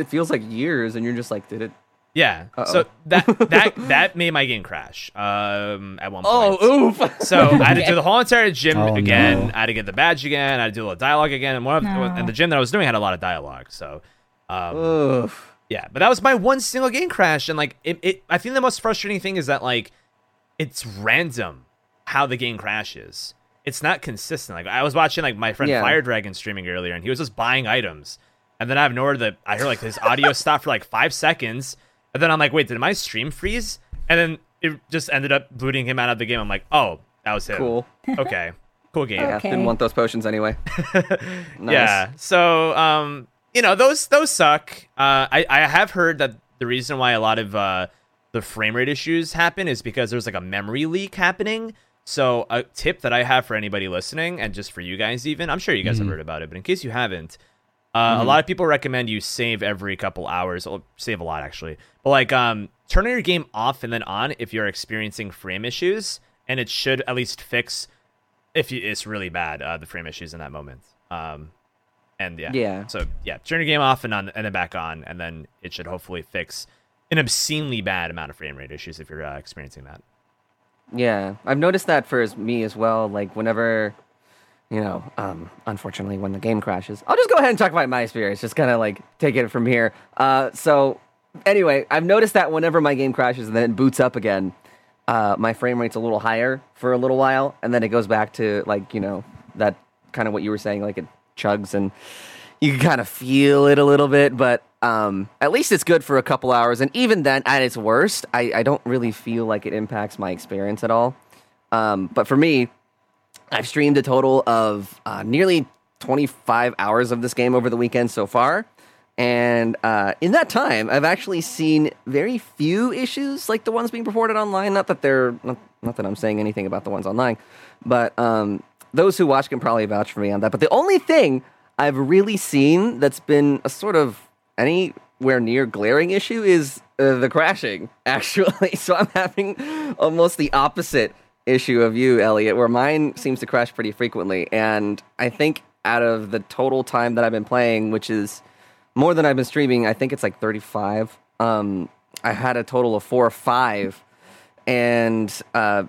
it feels like years, and you're just like, did it? yeah, Uh-oh. so that that that made my game crash. Um, at one point. Oh, oof. So I had to do the whole entire gym Oh, again. no. I had to get the badge again. I had to do a little dialogue again, and one of, No. and the gym that I was doing had a lot of dialogue. So, um, Oof. yeah, but that was my one single game crash, and like it, it, I think the most frustrating thing is that like it's random how the game crashes. It's not consistent. Like I was watching like my friend Yeah. Fire Dragon streaming earlier, and he was just buying items, and then I have nowhere that I hear like his audio stop for like five seconds, and then I'm like, wait, did my stream freeze? And then it just ended up booting him out of the game. I'm like, oh, that was him. Cool. Okay, cool game. Yeah, Okay. didn't want those potions anyway. Nice. Yeah. So, um, you know, those those suck. Uh, I I have heard that the reason why a lot of uh the frame rate issues happen is because there's like a memory leak happening. So, a tip that I have for anybody listening, and just for you guys, even I'm sure you guys have heard about it, but in case you haven't, uh, a lot of people recommend you save every couple hours. Or save a lot actually, but like um, turn your game off and then on if you're experiencing frame issues, and it should at least fix if you, it's really bad uh, the frame issues in that moment. Um, and yeah, Yeah. So yeah, turn your game off and on, and then back on, and then it should hopefully fix an obscenely bad amount of frame rate issues if you're uh, experiencing that. Yeah, I've noticed that for me as well. Like whenever, you know, um, unfortunately, when the game crashes, I'll just go ahead and talk about my experience. Just kind of like take it from here. Uh, so anyway, I've noticed that whenever my game crashes and then it boots up again, uh, my frame rate's a little higher for a little while, and then it goes back to like you know that kind of what you were saying, like it chugs and you can kind of feel it a little bit, but um, at least it's good for a couple hours. And even then, at its worst, I, I don't really feel like it impacts my experience at all. Um, but for me, I've streamed a total of uh, nearly 25 hours of this game over the weekend so far. And uh, in that time, I've actually seen very few issues like the ones being reported online. Not that they're not, not that I'm saying anything about the ones online, but um, those who watch can probably vouch for me on that. But the only thing I've really seen that's been a sort of anywhere near glaring issue is uh, the crashing. Actually, so I'm having almost the opposite issue of you, Elliot, where mine seems to crash pretty frequently. And I think out of the total time that I've been playing, which is more than I've been streaming, I think it's like 35. Um, I had a total of four or five, and uh,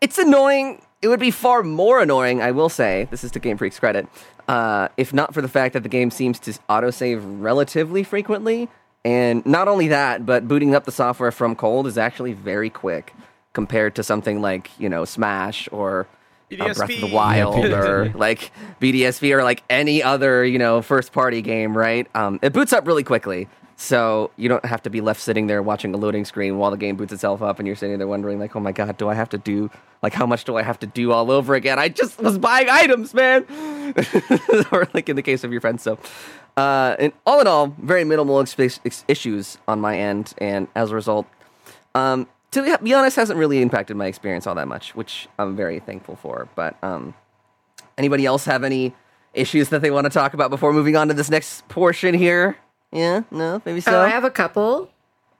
it's annoying. It would be far more annoying, I will say. This is to Game Freak's credit, uh, if not for the fact that the game seems to autosave relatively frequently. And not only that, but booting up the software from cold is actually very quick compared to something like you know Smash or uh, Breath of the Wild Yeah, or like BDSP or like any other you know first party game, right? Um, it boots up really quickly, so you don't have to be left sitting there watching a loading screen while the game boots itself up, and you're sitting there wondering like, oh my god, do I have to do like how much do I have to do all over again? I just was buying items, man, or like in the case of your friends. So, uh, and all in all, very minimal ex- ex- issues on my end, and as a result, um, to be honest, hasn't really impacted my experience all that much, which I'm very thankful for. But um, anybody else have any issues that they want to talk about before moving on to this next portion here? Yeah, no, maybe so. Oh, I have a couple.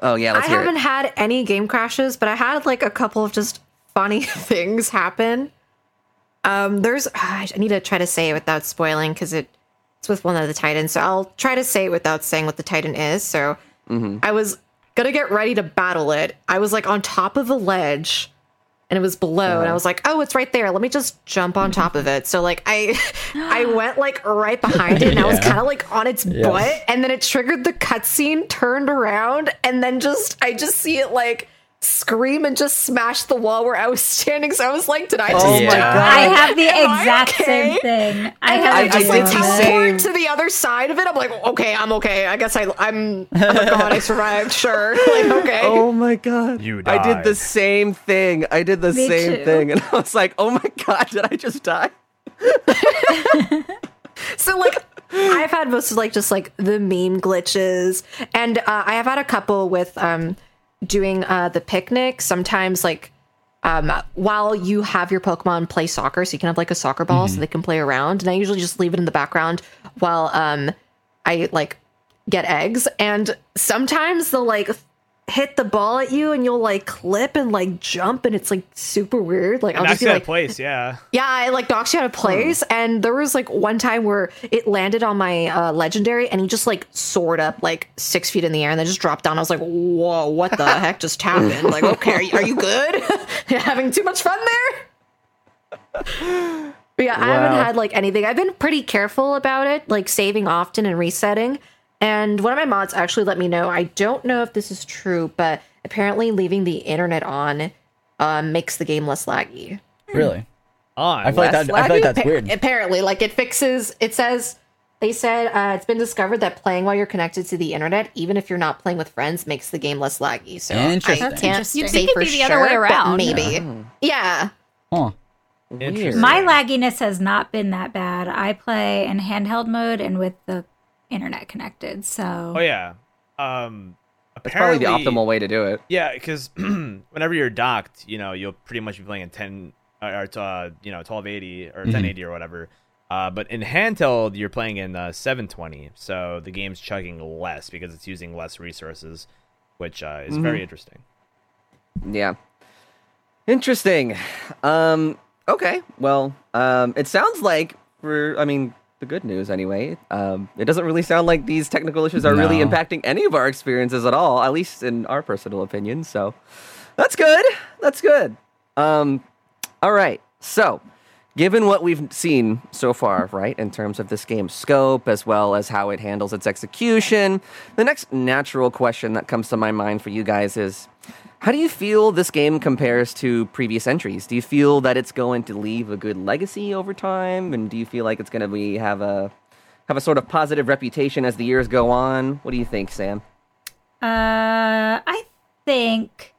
oh yeah, let's I haven't it. had any game crashes, but I had like a couple of just funny things happen. Um, there's I need to try to say it without spoiling because it it's with one of the titans. So I'll try to say it without saying what the titan is. So I was gonna get ready to battle it. I was like on top of a ledge and it was below and I was like, "Oh, it's right there. Let me just jump on top of it." So like I I went like right behind it and I was kind of like on its butt and then it triggered the cutscene, turned around and then just I just see it like scream and just smash the wall where I was standing. So I was like, "Did I just Oh my jump I have the Am exact okay?" same thing. I have then I- I a just I like the video. same- teleport to the other side of it. I'm like, okay, I'm okay. I guess I, I'm. Oh my god, I survived. Sure, like okay. Oh my god. You I did the same thing. I did the Me same too. thing and I was like, "Oh my god, did I just die?" So like I've had most of like just like the meme glitches, and uh, I have had a couple with um doing uh the picnic. Sometimes like um while you have your Pokemon play soccer, so you can have like a soccer ball so they can play around, and I usually just leave it in the background while um I like get eggs, and sometimes they'll like hit the ball at you and you'll like clip and like jump and it's like super weird like i'll Knocks just be you out like of place, yeah. yeah, it like knocks you out of place. And there was like one time where it landed on my uh, legendary and he just like soared up like six feet in the air and then just dropped down. I was like, whoa, what the heck just happened? Like, okay, are you, are you good? You're having too much fun there? But yeah, I haven't had like anything. I've been pretty careful about it, like saving often and resetting. And one of my mods actually let me know. I don't know if this is true, but apparently leaving the internet on um, makes the game less laggy. Really? On. I feel like Less that, I feel like that's Appa- weird. Apparently, like it fixes. It says they said uh, it's been discovered that playing while you're connected to the internet, even if you're not playing with friends, makes the game less laggy. So Interesting. I can't interesting. You'd say think it'd for be the sure, other way around. Maybe. Yeah. Huh. Interesting. My lagginess has not been that bad. I play in handheld mode and with the internet connected. So Oh yeah. Um It's probably apparently the optimal way to do it. Yeah, because whenever you're docked, you know, you'll pretty much be playing in 10 or uh, you know, 1280 or 1080 or whatever. Uh, but in handheld, you're playing in uh, 720, so the game's chugging less because it's using less resources, which uh, is very interesting. Yeah. Interesting. Um okay. Well, um it sounds like for I mean the good news anyway. Um it doesn't really sound like these technical issues are really impacting any of our experiences at all, at least in our personal opinion. So that's good. That's good. Um all right. So, given what we've seen so far, right, in terms of this game's scope as well as how it handles its execution, the next natural question that comes to my mind for you guys is how do you feel this game compares to previous entries? Do you feel that it's going to leave a good legacy over time and do you feel like it's going to be have a have a sort of positive reputation as the years go on? What do you think, Sam? Uh, I think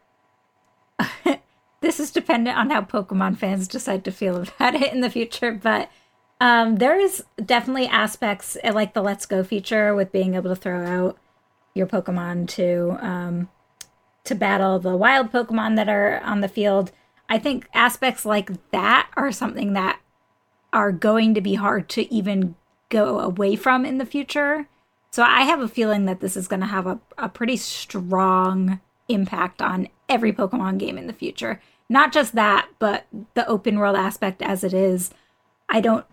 this is dependent on how Pokemon fans decide to feel about it in the future, but um, there is definitely aspects like the Let's Go feature with being able to throw out your Pokemon to um, to battle the wild Pokemon that are on the field. I think aspects like that are something that are going to be hard to even go away from in the future. So I have a feeling that this is going to have a, a pretty strong impact on every Pokemon game in the future. Not just that, but the open world aspect as it is. I don't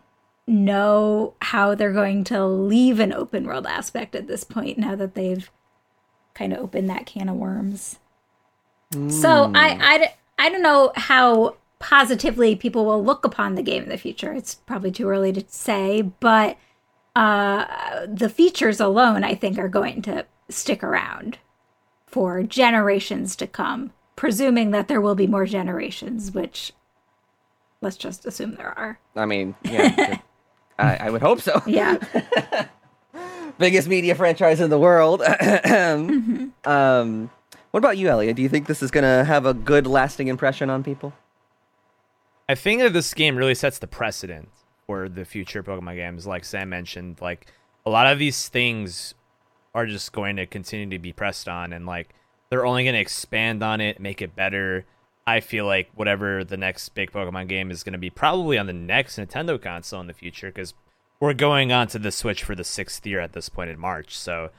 know how they're going to leave an open world aspect at this point now that they've kind of opened that can of worms. So I, I, I don't know how positively people will look upon the game in the future. It's probably too early to say, but uh, the features alone, I think, are going to stick around for generations to come, presuming that there will be more generations, which let's just assume there are. I mean, yeah. I, I would hope so. Yeah. biggest media franchise in the world. um, what about you, Elliot? Do you think this is going to have a good, lasting impression on people? I think that this game really sets the precedent for the future Pokemon games. Like Sam mentioned, like a lot of these things are just going to continue to be pressed on, and like they're only going to expand on it, make it better. I feel like whatever the next big Pokemon game is going to be, probably on the next Nintendo console in the future, because we're going on to the Switch for the sixth year at this point in March. So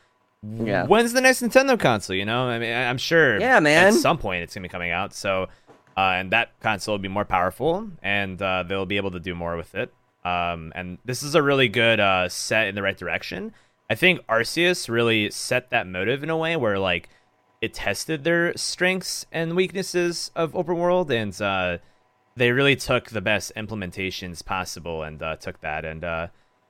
Yeah. when's the next Nintendo console? You know, I mean, I'm sure. Yeah, man. At some point, it's gonna be coming out. So, uh, and that console will be more powerful, and uh, they'll be able to do more with it. Um, and this is a really good uh, set in the right direction. I think Arceus really set that motive in a way where like it tested their strengths and weaknesses of open world, and uh, they really took the best implementations possible and uh, took that. And uh,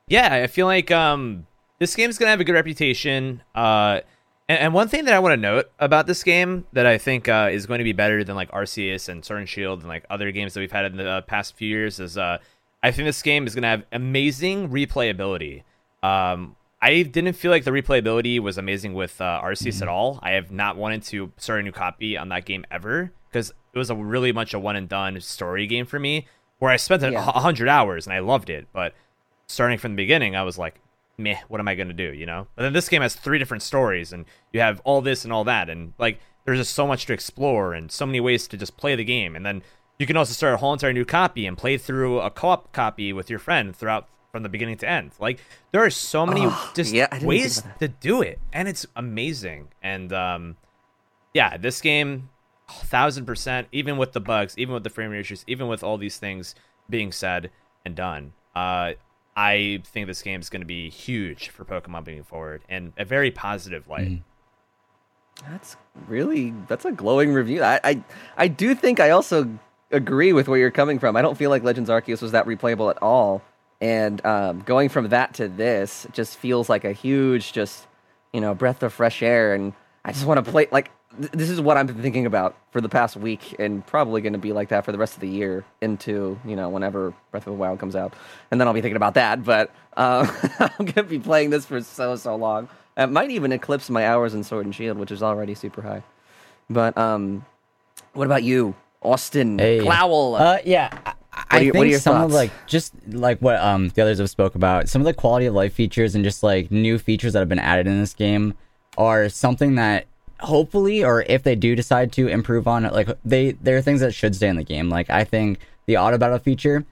yeah, I feel like um, this game's gonna have a good reputation. Uh, and, and one thing that I want to note about this game that I think uh, is going to be better than like Arceus and Sword and Shield and like other games that we've had in the uh, past few years is uh, I think this game is going to have amazing replayability. Um, I didn't feel like the replayability was amazing with uh, Arceus at all. I have not wanted to start a new copy on that game ever because it was a really much a one and done story game for me where I spent a Yeah. a hundred hours and I loved it. But starting from the beginning, I was like, meh, what am I going to do? You know? But then this game has three different stories and you have all this and all that. And like, there's just so much to explore and so many ways to just play the game. And then you can also start a whole entire new copy and play through a co op copy with your friend throughout from the beginning to end. Like, there are so many just yeah, I didn't think ways to do it. And it's amazing. And, um, yeah, this game, thousand percent, even with the bugs, even with the frame rate issues, even with all these things being said and done, uh, I think this game is going to be huge for Pokemon moving forward in a very positive light. That's really that's a glowing review. I, I I do think I also agree with where you're coming from. I don't feel like Legends Arceus was that replayable at all, and um, going from that to this just feels like a huge, just you know, breath of fresh air. And I just want to play like th- this is what I'm thinking about for the past week, and probably going to be like that for the rest of the year into you know whenever Breath of the Wild comes out, and then I'll be thinking about that. But uh, I'm going to be playing this for so so long. It might even eclipse my hours in Sword and Shield, which is already super high. But um, what about you, Austin Hey. Glowel? Uh, yeah. I, I are your- think what are your some thoughts? of like just like what um the others have spoke about, some of the quality of life features and just like new features that have been added in this game are something that hopefully or if they do decide to improve on it, like they there are things that should stay in the game. Like I think the auto battle feature,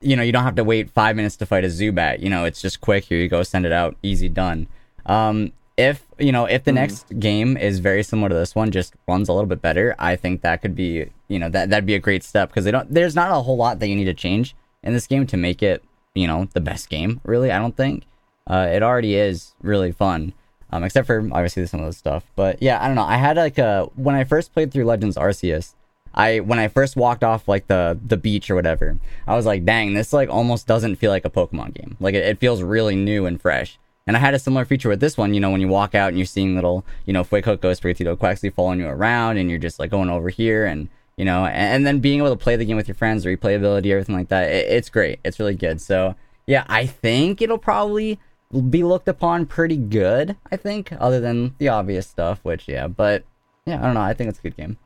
you know, you don't have to wait five minutes to fight a Zubat. You know, it's just quick. Here you go, send it out, easy done. Um, if you know, if the next game is very similar to this one, just runs a little bit better, I think that could be, you know, that that'd be a great step because they don't. There's not a whole lot that you need to change in this game to make it, you know, the best game. Really, I don't think. Uh, it already is really fun, um, except for obviously some of the stuff. But yeah, I don't know. I had like a when I first played through Legends Arceus. I when I first walked off like the the beach or whatever, I was like, dang, this like almost doesn't feel like a Pokemon game. Like it, it feels really new and fresh. And I had a similar feature with this one, you know, when you walk out and you're seeing little, you know, Fuecoco, Sprigatito, Quaxly following you around and you're just like going over here and, you know, and, and then being able to play the game with your friends, replayability, everything like that. It, it's great. It's really good. So yeah, I think it'll probably be looked upon pretty good, I think, other than the obvious stuff, which, yeah, but yeah, I don't know. I think it's a good game.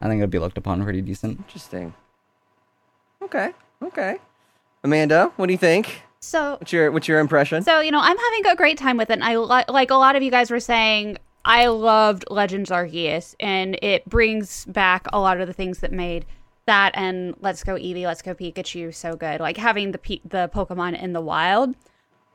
I think it'll be looked upon pretty decent. Interesting. Okay. Okay. Amanda, what do you think? So What's your what's your impression? So, you know, I'm having a great time with it. And I li- like a lot of you guys were saying, I loved Legends Arceus, and it brings back a lot of the things that made that and Let's Go Eevee, Let's Go Pikachu so good. Like having the P- the Pokemon in the wild.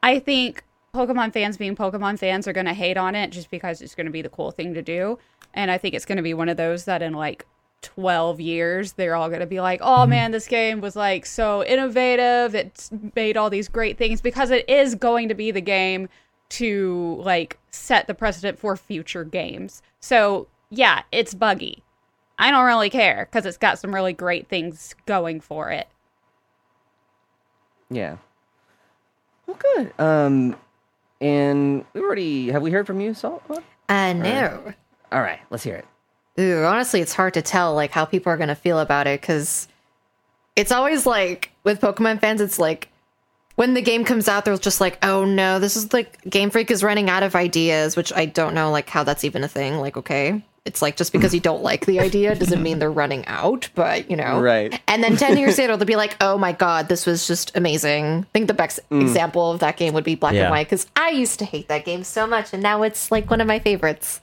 I think Pokemon fans being Pokemon fans are going to hate on it just because it's going to be the cool thing to do. And I think it's going to be one of those that in like 12 years they're all going to be like, "Oh man, this game was like so innovative. It's made all these great things because it is going to be the game to like set the precedent for future games." So, yeah, it's buggy. I don't really care cuz it's got some really great things going for it. Yeah. Well, good. Um, and we already have we heard from you, Salt? Uh, no. All right, let's hear it. Ooh, honestly, it's hard to tell like how people are gonna feel about it because it's always like with Pokemon fans, it's like when the game comes out, they're just like, "Oh no, this is like Game Freak is running out of ideas," which I don't know like how that's even a thing. Like, okay, it's like just because you don't like the idea doesn't mean they're running out, but you know, Right. And then ten years later, they'll be like, "Oh my god, this was just amazing." I think the best example of that game would be Black Yeah. and White because I used to hate that game so much, and now it's like one of my favorites.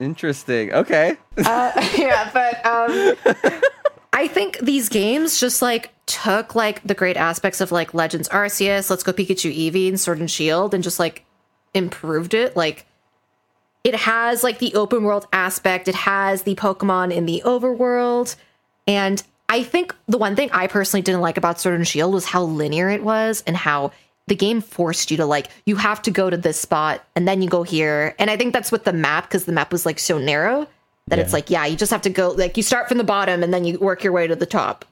Interesting. Okay. yeah, but um, I think these games just like took like the great aspects of like Legends Arceus, Let's Go Pikachu Eevee, and Sword and Shield, and just like improved it. Like it has like the open world aspect, it has the Pokemon in the overworld, and I think the one thing I personally didn't like about Sword and Shield was how linear it was and how the game forced you to like you have to go to this spot and then you go here. And I think that's with the map because the map was like so narrow that it's like yeah, you just have to go like you start from the bottom and then you work your way to the top.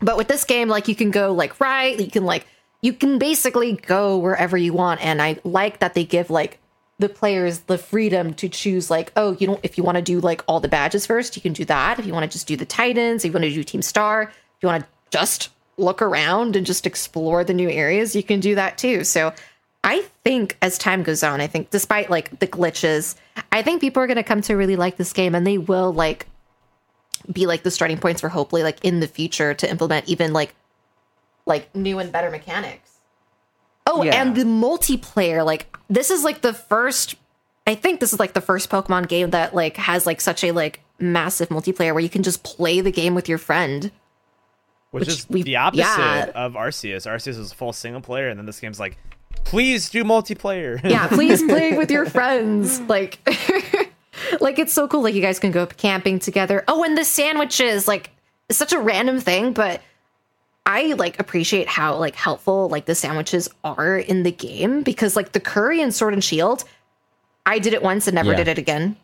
But with this game like you can go like right, you can like you can basically go wherever you want and I like that they give like the players the freedom to choose like oh you don't if you want to do like all the badges first you can do that. If you want to just do the titans if you want to do team star if you want to just look around and just explore the new areas you can do that too. So i think as time goes on i think despite like the glitches i think people are going to come to really like this game and they will like be like the starting points for hopefully like in the future to implement even like like new and better mechanics Oh, Yeah. and the multiplayer, like this is like the first I think this is like the first Pokemon game that like has like such a like massive multiplayer where you can just play the game with your friend. which, Which is we- the opposite yeah. of Arceus. Arceus is a full single player, and then this game's like, please do multiplayer. Yeah, please play with your friends. Like like it's so cool like you guys can go camping together. Oh, and the sandwiches like it's such a random thing, but I like appreciate how like helpful like the sandwiches are in the game because like the curry and sword and shield I did it once and never Yeah. did it again.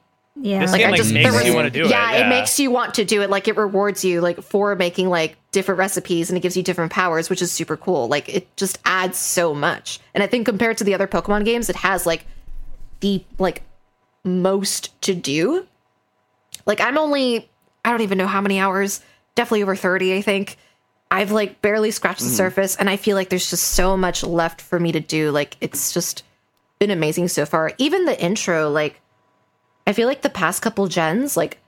Yeah. This Like, game I like just- makes there you want to do it. yeah, it makes you want to do it. Like it rewards you like for making like different recipes and it gives you different powers, which is super cool. Like it just adds so much. And I think compared to the other Pokemon games, it has like the like most to do. Like I'm only I don't even know how many hours, definitely over 30, I think. I've like barely scratched the mm-hmm. surface and I feel like there's just so much left for me to do. Like it's just been amazing so far. Even the intro, like I feel like the past couple gens, like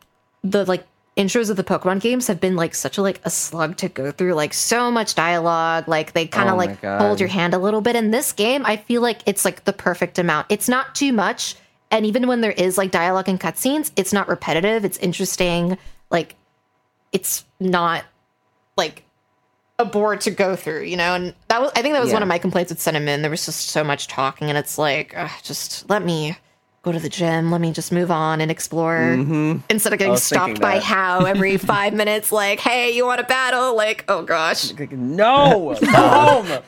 the like intros of the Pokemon games have been like such a like a slug to go through. Like so much dialogue. Like they kind of Oh like God. hold your hand a little bit. In this game, I feel like it's like the perfect amount. It's not too much, and even when there is like dialogue and cutscenes, it's not repetitive. It's interesting. Like it's not like a bore to go through, you know. And that was I think that was Yeah. one of my complaints with Sun and Moon. There was just so much talking, and it's like ugh, just let me go to the gym. Let me just move on and explore mm-hmm. instead of getting stopped by Hau every five minutes. Like, hey, you want a battle? Like, oh gosh. No, go home.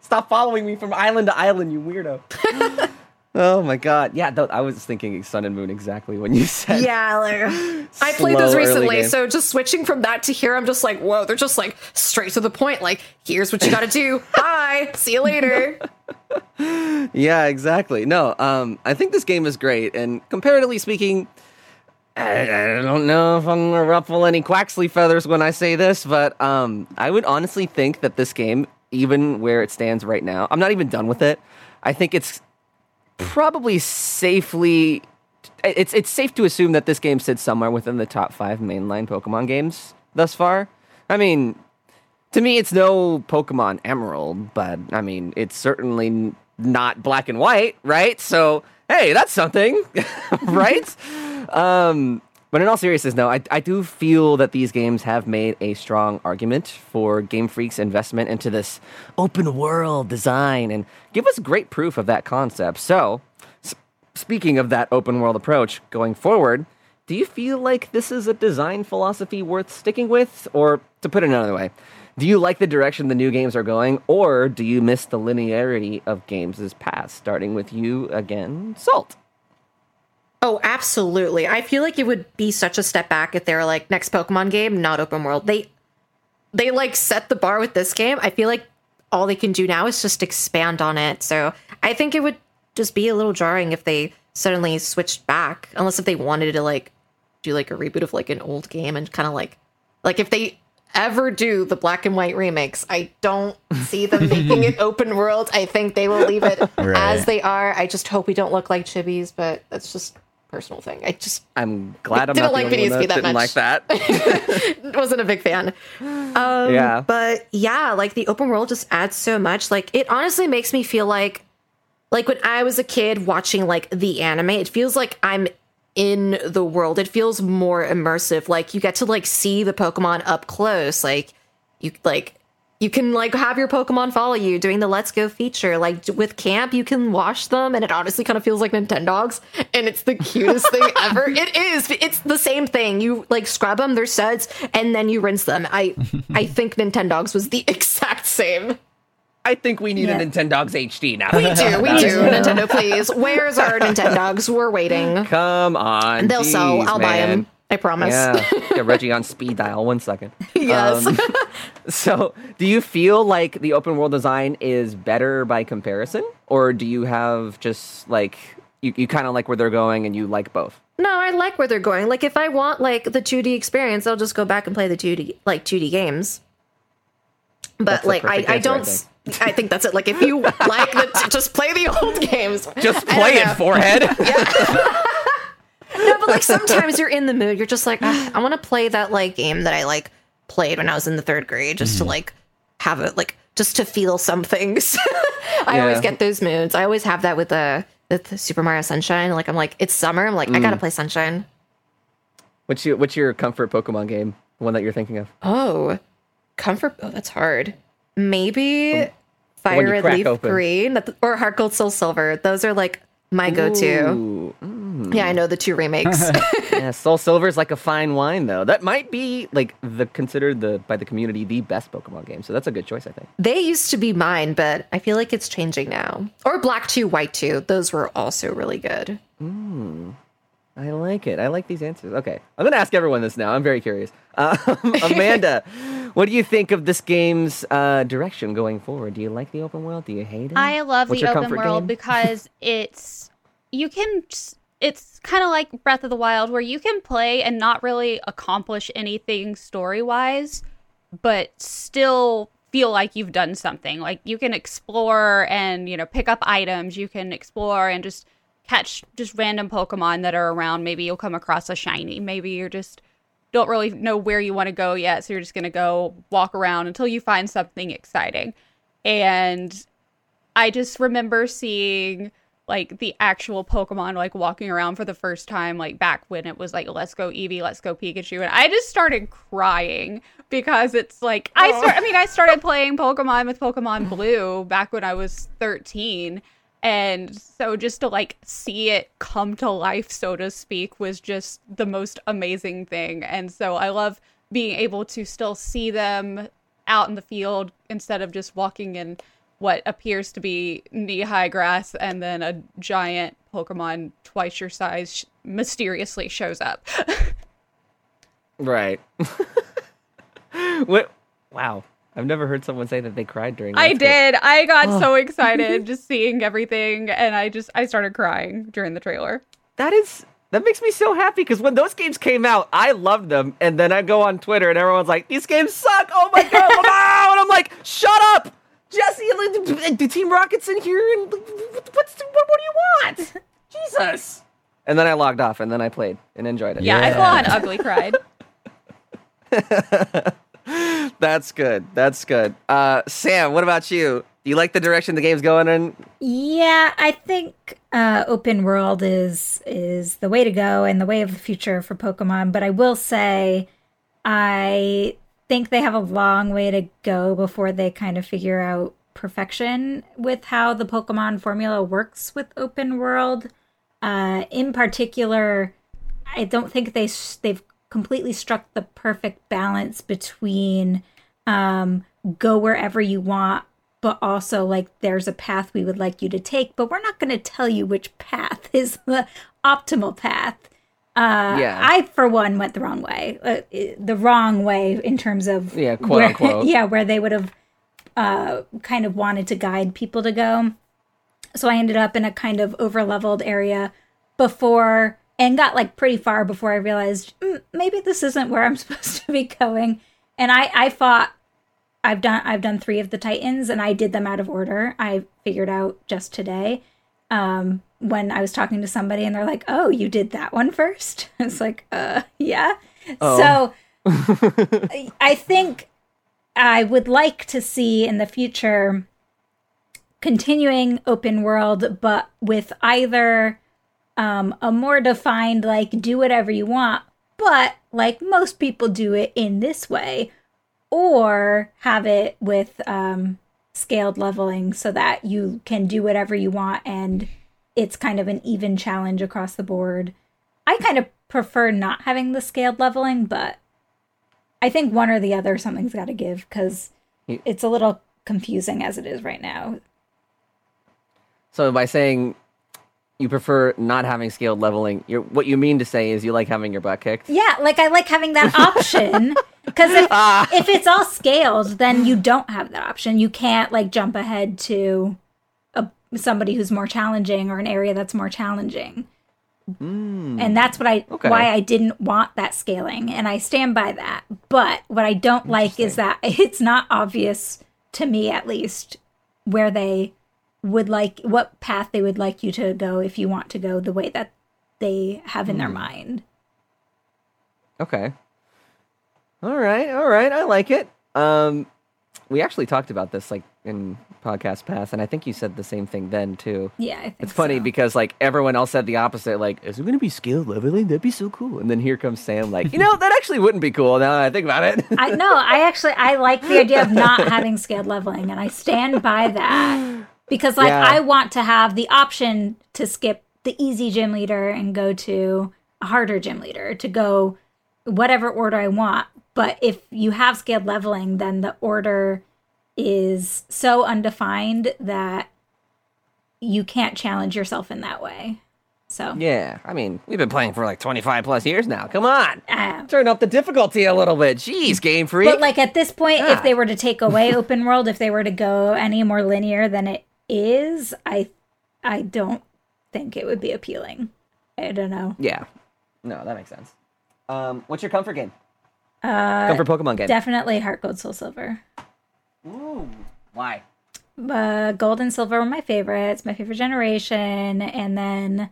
Stop following me from island to island, you weirdo. Oh my god. Yeah, though, I was thinking Sun and Moon exactly when you said. Yeah, like I played those recently, so just switching from that to here, I'm just like, whoa, they're just like straight to the point. Like, here's what you got to do. Bye. See you later. Yeah, exactly. No, um, I think this game is great, and comparatively speaking, I, I don't know if I'm gonna ruffle any Quaxly feathers when I say this, but um, I would honestly think that this game, even where it stands right now, I'm not even done with it. I think it's probably safely. It's it's safe to assume that this game sits somewhere within the top five mainline Pokemon games thus far. I mean, to me, it's no Pokemon Emerald, but I mean, it's certainly not black and white, right? So, hey, that's something, right? um, but in all seriousness, no, I, I do feel that these games have made a strong argument for Game Freak's investment into this open world design and give us great proof of that concept. So, s- speaking of that open world approach going forward, do you feel like this is a design philosophy worth sticking with? Or to put it another way, do you like the direction the new games are going, or do you miss the linearity of games' past? Starting with you again, Salt. Oh, absolutely. I feel like it would be such a step back if they were like next Pokemon game, not open world. They they like set the bar with this game. I feel like all they can do now is just expand on it. So I think it would just be a little jarring if they suddenly switched back, unless if they wanted to like do like a reboot of like an old game and kind of like like if they ever do the black and white remakes, I don't see them making it open world. I think they will leave it Right. as they are. I just hope we don't look like chibis, but that's just personal thing. I just I'm glad I'm Didn't not like the only Phineas one P that that didn't much. like that. wasn't a big fan. Um, yeah. But yeah, like the open world just adds so much. Like it honestly makes me feel like like when I was a kid watching like the anime, it feels like I'm in the world. It feels more immersive. Like you get to like see the Pokemon up close. Like you like you can like have your Pokemon follow you doing the Let's Go feature. Like with camp, you can wash them, and it honestly kind of feels like Nintendogs, and it's the cutest thing ever. It is. It's the same thing. You like scrub them, they're suds, and then you rinse them. I I think Nintendogs was the exact same. I think we need Yeah. a Nintendogs HD now. We do, we do. Nintendo, please. Where's our Nintendogs? We're waiting. Come on. They'll sell. I'll buy them. I promise. Yeah. Get Reggie on speed dial. One second. yes. Um, so, do you feel like the open world design is better by comparison, or do you have just like you, you kind of like where they're going and you like both? No, I like where they're going. Like if I want like the 2D experience, I'll just go back and play the 2D like 2D games. But like I, I don't I think that's it. Like if you like the just play the old games. Just play it, know. forehead. No, but like sometimes you're in the mood. You're just like, "Ah, I want to play that like game that I like played when I was in the third grade, just to like have it like just to feel some things. I always get those moods. I always have that with the with the Super Mario Sunshine. Like I'm like, it's summer. I'm like, I gotta play Sunshine. what's your what's your comfort Pokemon game? The one that you're thinking of? Oh, comfort. Oh, that's hard. Maybe Fire Red Leaf open. Green or Heart Gold Soul Silver. Those are like my go-to. Ooh, Yeah, I know the two remakes. yeah, Soul Silver is like a fine wine, though. That might be like the considered the by the community the best Pokemon game. So that's a good choice, I think. they used to be mine, but I feel like it's changing now. Or Black 2, White 2. Those were also really good. I like it. I like these answers. Okay, I'm gonna ask everyone this now. I'm very curious. Um, Amanda, what do you think of this game's uh, direction going forward? Do you like the open world? Do you hate it? I love What's the open world game? because it's you can s- it's kind of like Breath of the Wild where you can play and not really accomplish anything story-wise but still feel like you've done something. Like you can explore and, you know, pick up items, you can explore and just catch just random Pokemon that are around. Maybe you'll come across a shiny. Maybe you're just don't really know where you want to go yet, so you're just going to go walk around until you find something exciting. And I just remember seeing like the actual Pokemon like walking around for the first time, like back when it was like Let's Go Eevee, Let's Go Pikachu, and I just started crying because it's like I oh. start. I mean, I started playing Pokemon with Pokemon Blue back when I was thirteen, and so just to like see it come to life, so to speak, was just the most amazing thing. And so I love being able to still see them out in the field instead of just walking in what appears to be knee-high grass and then a giant pokemon twice your size sh- mysteriously shows up Right. what? Wow. I've never heard someone say that they cried during. i did i got so oh. excited just seeing everything and i just i started crying during the trailer That is. That makes me so happy because when those games came out, I loved them, and then I go on Twitter and everyone's like, "These games suck! Oh my god!" wow! And I'm like, "Shut up, Jesse! The, the Team Rocket's in here, and what's the, what, what do you want? Jesus!" And then I logged off, and then I played and enjoyed it. yeah, i full on ugly cried That's good. That's good. Uh, Sam, what about you? Do you like the direction the game's going in? Yeah, I think uh, open world is is the way to go and the way of the future for Pokemon. But I will say, I think they have a long way to go before they kind of figure out perfection with how the Pokemon formula works with open world. Uh, in particular, I don't think they they've completely struck the perfect balance between um, go wherever you want, but also like there's a path we would like you to take, but we're not going to tell you which path is the optimal path. Uh, Yeah. I for one went the wrong way. Uh, the wrong way in terms of Yeah, quote where, unquote. yeah, where they would have uh, kind of wanted to guide people to go. So I ended up in a kind of over leveled area before and got like pretty far before I realized mm, maybe this isn't where I'm supposed to be going. And I I fought I've done I've done 3 of the titans and I did them out of order. I figured out just today um when I was talking to somebody and they're like, "Oh, you did that one first? It's like, "Uh, yeah." So I- I think I would like to see in the future continuing open world, but with either um, a more defined, like, do whatever you want, but like most people do it in this way, or have it with um, scaled leveling so that you can do whatever you want and it's kind of an even challenge across the board. I kind of prefer not having the scaled leveling, but I think one or the other something's got to give because it's a little confusing as it is right now. So by saying you prefer not having scaled leveling, you're, what you mean to say is you like having your butt kicked. Yeah, like I like having that option because if ah. if it's all scaled, then you don't have that option. You can't like jump ahead to somebody who's more challenging or an area that's more challenging. And that's what I Okay. why I didn't want that scaling, and I stand by that. But what I don't like is that it's not obvious to me, at least, where they would like what path they would like you to go if you want to go the way that they have in their mind. Okay. All right, all right. I like it. Um, we actually talked about this like in podcast past, and I think you said the same thing then too. Yeah, I think It's funny so. because like everyone else said the opposite. Like, is it going to be scaled leveling? That'd be so cool. And then here comes Sam. Like, you know, that actually wouldn't be cool. Now that I think about it. I know. I actually I like the idea of not having scaled leveling, and I stand by that because like Yeah. I want to have the option to skip the easy gym leader and go to a harder gym leader to go whatever order I want. But if you have scaled leveling, then the order is so undefined that you can't challenge yourself in that way. So yeah, I mean, we've been playing for like 25 plus years now. Come on, uh, turn up the difficulty a little bit. Jeez, Game Freak. But like at this point, Yeah. if they were to take away open world, if they were to go any more linear than it is, I I don't think it would be appealing. I don't know. yeah, no, that makes sense. Um, what's your comfort game? Uh, Comfort Pokemon game. definitely Heart Gold Soul Silver. Ooh, why? Uh, Gold and Silver were my favorites, my favorite generation, and then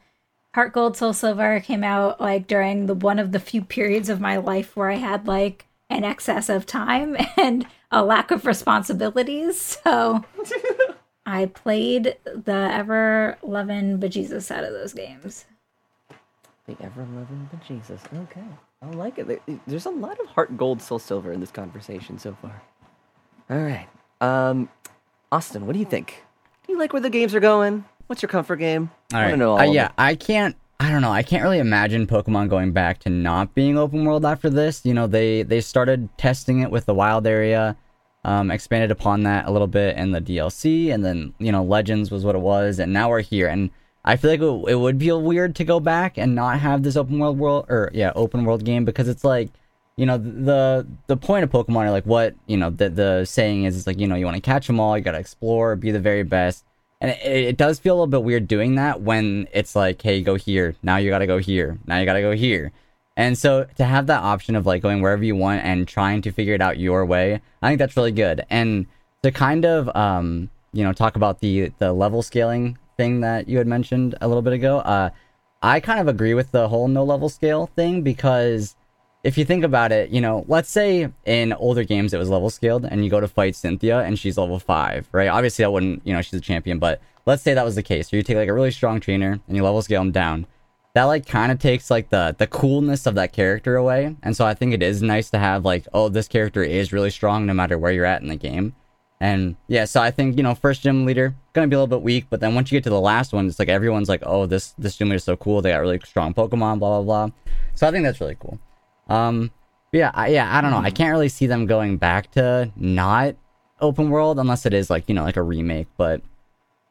Heart Gold Soul Silver came out like during the one of the few periods of my life where I had like an excess of time and a lack of responsibilities. So I played the ever loving bejesus out of those games. The ever loving Jesus. Okay, I like it. There's a lot of heart gold, soul silver in this conversation so far. All right, um, Austin, what do you think? Do you like where the games are going? What's your comfort game? All I right. want to know all Uh, yeah. I can't. I don't know. I can't really imagine Pokemon going back to not being open world after this. You know, they they started testing it with the wild area, um, expanded upon that a little bit in the DLC, and then you know, Legends was what it was, and now we're here. And I feel like it, it would feel weird to go back and not have this open world world or yeah, open world game because it's like. You know the the point of Pokemon like what you know the the saying is is like you know you want to catch them all you got to explore be the very best and it, it does feel a little bit weird doing that when it's like, hey, go here. Now you got to go here. Now you got to go here. And so to have that option of like going wherever you want and trying to figure it out your way, I think that's really good. And to kind of, um, you know, talk about the the level scaling thing that you had mentioned a little bit ago, uh, I kind of agree with the whole no level scale thing because if you think about it, you know, let's say in older games it was level scaled and you go to fight Cynthia and she's level five, right? Obviously, I wouldn't, you know, she's a champion, but let's say that was the case. So you take like a really strong trainer and you level scale them down. That like kind of takes like the the coolness of that character away. And so I think it is nice to have like, oh, this character is really strong no matter where you're at in the game. And yeah, so I think you know, first gym leader gonna be a little bit weak, but then once you get to the last one, it's like everyone's like, oh, this this gym is so cool. They got really strong Pokemon, blah blah blah. So I think that's really cool. Um, yeah, I, yeah, I don't know. I can't really see them going back to not open world unless it is like you know like a remake. But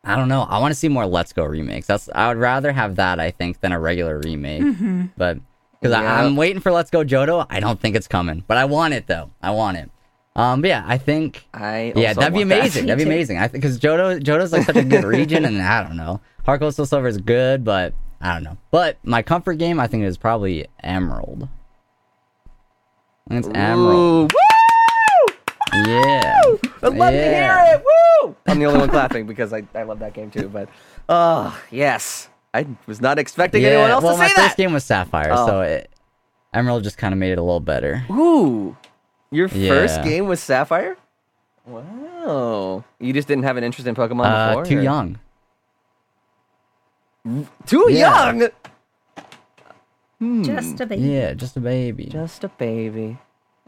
I don't know. I want to see more Let's Go remakes. That's I would rather have that I think than a regular remake. But because Yeah. I'm waiting for Let's Go Johto, I don't think it's coming. But I want it though. I want it. Um, but yeah, I think I yeah, that'd be amazing. That'd be amazing. I think because Johto Johto's like such a good region, and I don't know. Gold Soul Silver is good, but I don't know. But my comfort game, I think, is probably Emerald. I it's Emerald. Woo! Yeah. I'd love to hear it. Woo! I'm the only one clapping because I, I love that game too. But oh yes, I was not expecting anyone else well, to my first game was Sapphire, Oh. so it, Emerald just kind of made it a little better. Ooh, your first game was Sapphire. Wow, you just didn't have an interest in Pokemon Uh, before. too or- young. Too Yeah. young. Just a baby. Yeah, just a baby. Just a baby.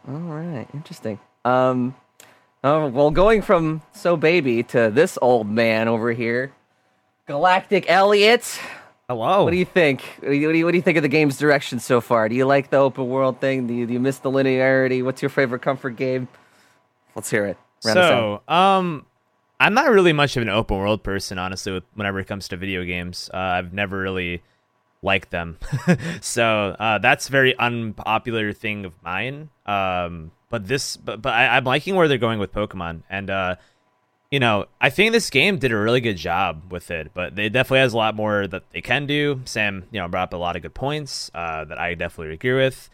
All right, interesting. Um, oh well, going from so baby to this old man over here, Galactic Elliot. Hello. What do you think? What do you, what do you, what do you think of the game's direction so far? Do you like the open world thing? Do you, do you miss the linearity? What's your favorite comfort game? Let's hear it. Round. So, um, I'm not really much of an open world person, honestly. With whenever it comes to video games, uh, I've never really liked them. so uh, that's very unpopular thing of mine. Um, but this, but, but I, I'm liking where they're going with Pokemon, and uh, you know, I think this game did a really good job with it. But they definitely has a lot more that they can do. Sam, you know, brought up a lot of good points uh, that I definitely agree with.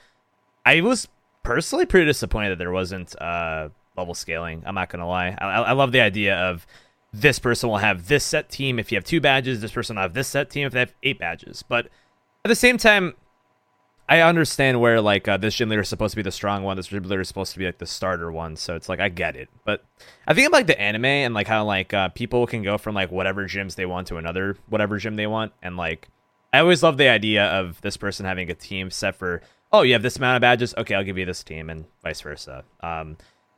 I was personally pretty disappointed that there wasn't uh, level scaling. I'm not gonna lie. I, I love the idea of this person will have this set team if you have two badges. This person will have this set team if they have eight badges. But at the same time, I understand where like uh, this gym leader is supposed to be the strong one. This gym leader is supposed to be like the starter one. So it's like I get it. But I think of like the anime and like how like uh, people can go from like whatever gyms they want to another whatever gym they want, and like I always love the idea of this person having a team set for oh you have this amount of badges okay I'll give you this team and vice versa. Um,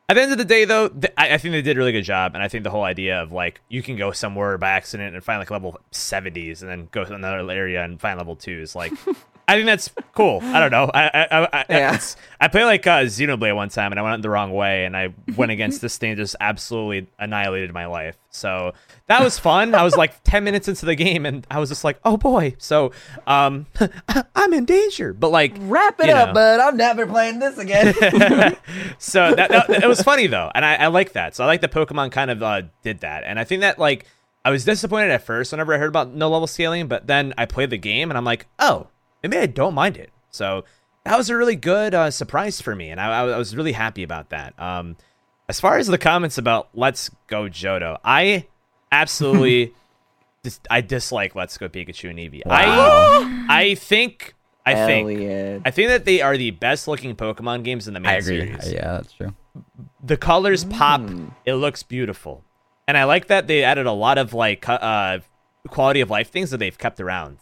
at the end of the day though, th- I, I think they did a really good job, and I think the whole idea of like you can go somewhere by accident and find like level 70s and then go to another area and find level two is like. I think that's cool. I don't know. I I I, I, Yeah. it's- I played like uh, Xenoblade one time and I went the wrong way and I went against this thing just absolutely annihilated my life. So that was fun. I was like 10 minutes into the game and I was just like, oh boy. So um, I'm in danger. But like, Wrap it up, know. bud. I'm never playing this again. so that, that it was funny though, and I, I like that. So I like that Pokemon kind of uh, did that, and I think that like I was disappointed at first whenever I heard about no level scaling, but then I played the game and I'm like, oh, maybe I don't mind it. So that was a really good uh, surprise for me, and I, I was really happy about that. Um, as far as the comments about Let's Go Johto, I absolutely dis- I dislike Let's Go Pikachu and Eevee. I I think I think. I think that they are the best looking Pokemon games in the main I agree. series. Yeah, that's true. The colors pop. It looks beautiful, and I like that they added a lot of like uh, quality of life things that they've kept around.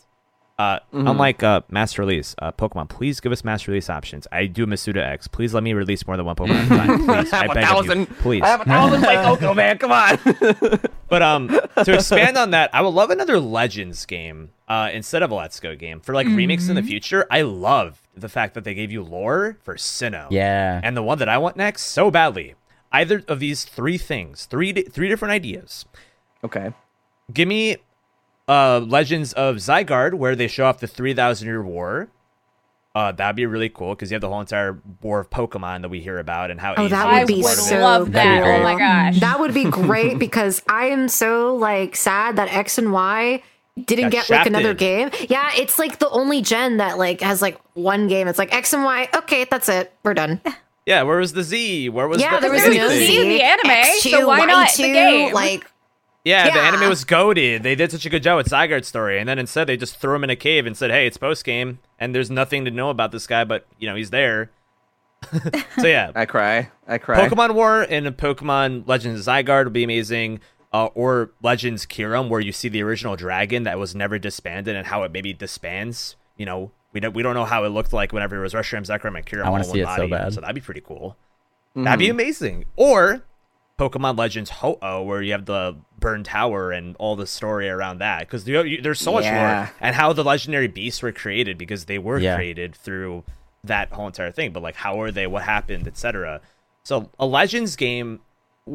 Uh, Unlike uh, mass release, uh, Pokemon, please give us mass release options. I do Masuda X. Please let me release more than one Pokemon at a time. Please, I I have a beg of you. thousand. Please. I have a thousand like Oko, man. Come on. But um, to expand on that, I would love another Legends game uh, instead of a Let's Go game for like remakes in the future. I love the fact that they gave you lore for Sinnoh. Yeah. And the one that I want next so badly. Either of these three things, three three different ideas. okay. Give me uh Legends of Zygarde, where they show off the three thousand year war. Uh, that'd be really cool because you have the whole entire war of Pokemon that we hear about and how. Oh, that would it is be to would so love that. cool. Oh my gosh. That would be great because I am so like sad that X and Y didn't Got get like another game. Yeah, it's like the only gen that like has like one game. It's like X and Y. Okay, that's it. We're done. Yeah, where was the Z? Where was the yeah, the there was anything? no Z Z. in the anime, X2, so why not the Y2, game? Like Yeah, the Yeah. anime was goaded. They did such a good job with Zygarde's story, and then instead they just threw him in a cave and said, "Hey, it's post game, and there's nothing to know about this guy, but you know he's there." so yeah, I cry. I cry. Pokemon War and Pokemon Legends Zygarde would be amazing, uh, or Legends Kyurem, where you see the original dragon that was never disbanded and how it maybe disbands. You know, we don't we don't know how it looked like whenever it was Reshiram, Zekrom, and Kyurem. I wanna see one it so bad. So that'd be pretty cool. That'd be amazing. Or Pokemon Legends Ho-Oh, where you have the Burn Tower and all the story around that. Because there's so much Yeah. more. And how the legendary beasts were created, because they were Yeah. created through that whole entire thing. But, like, how are they? What happened? Etc. So, a Legends game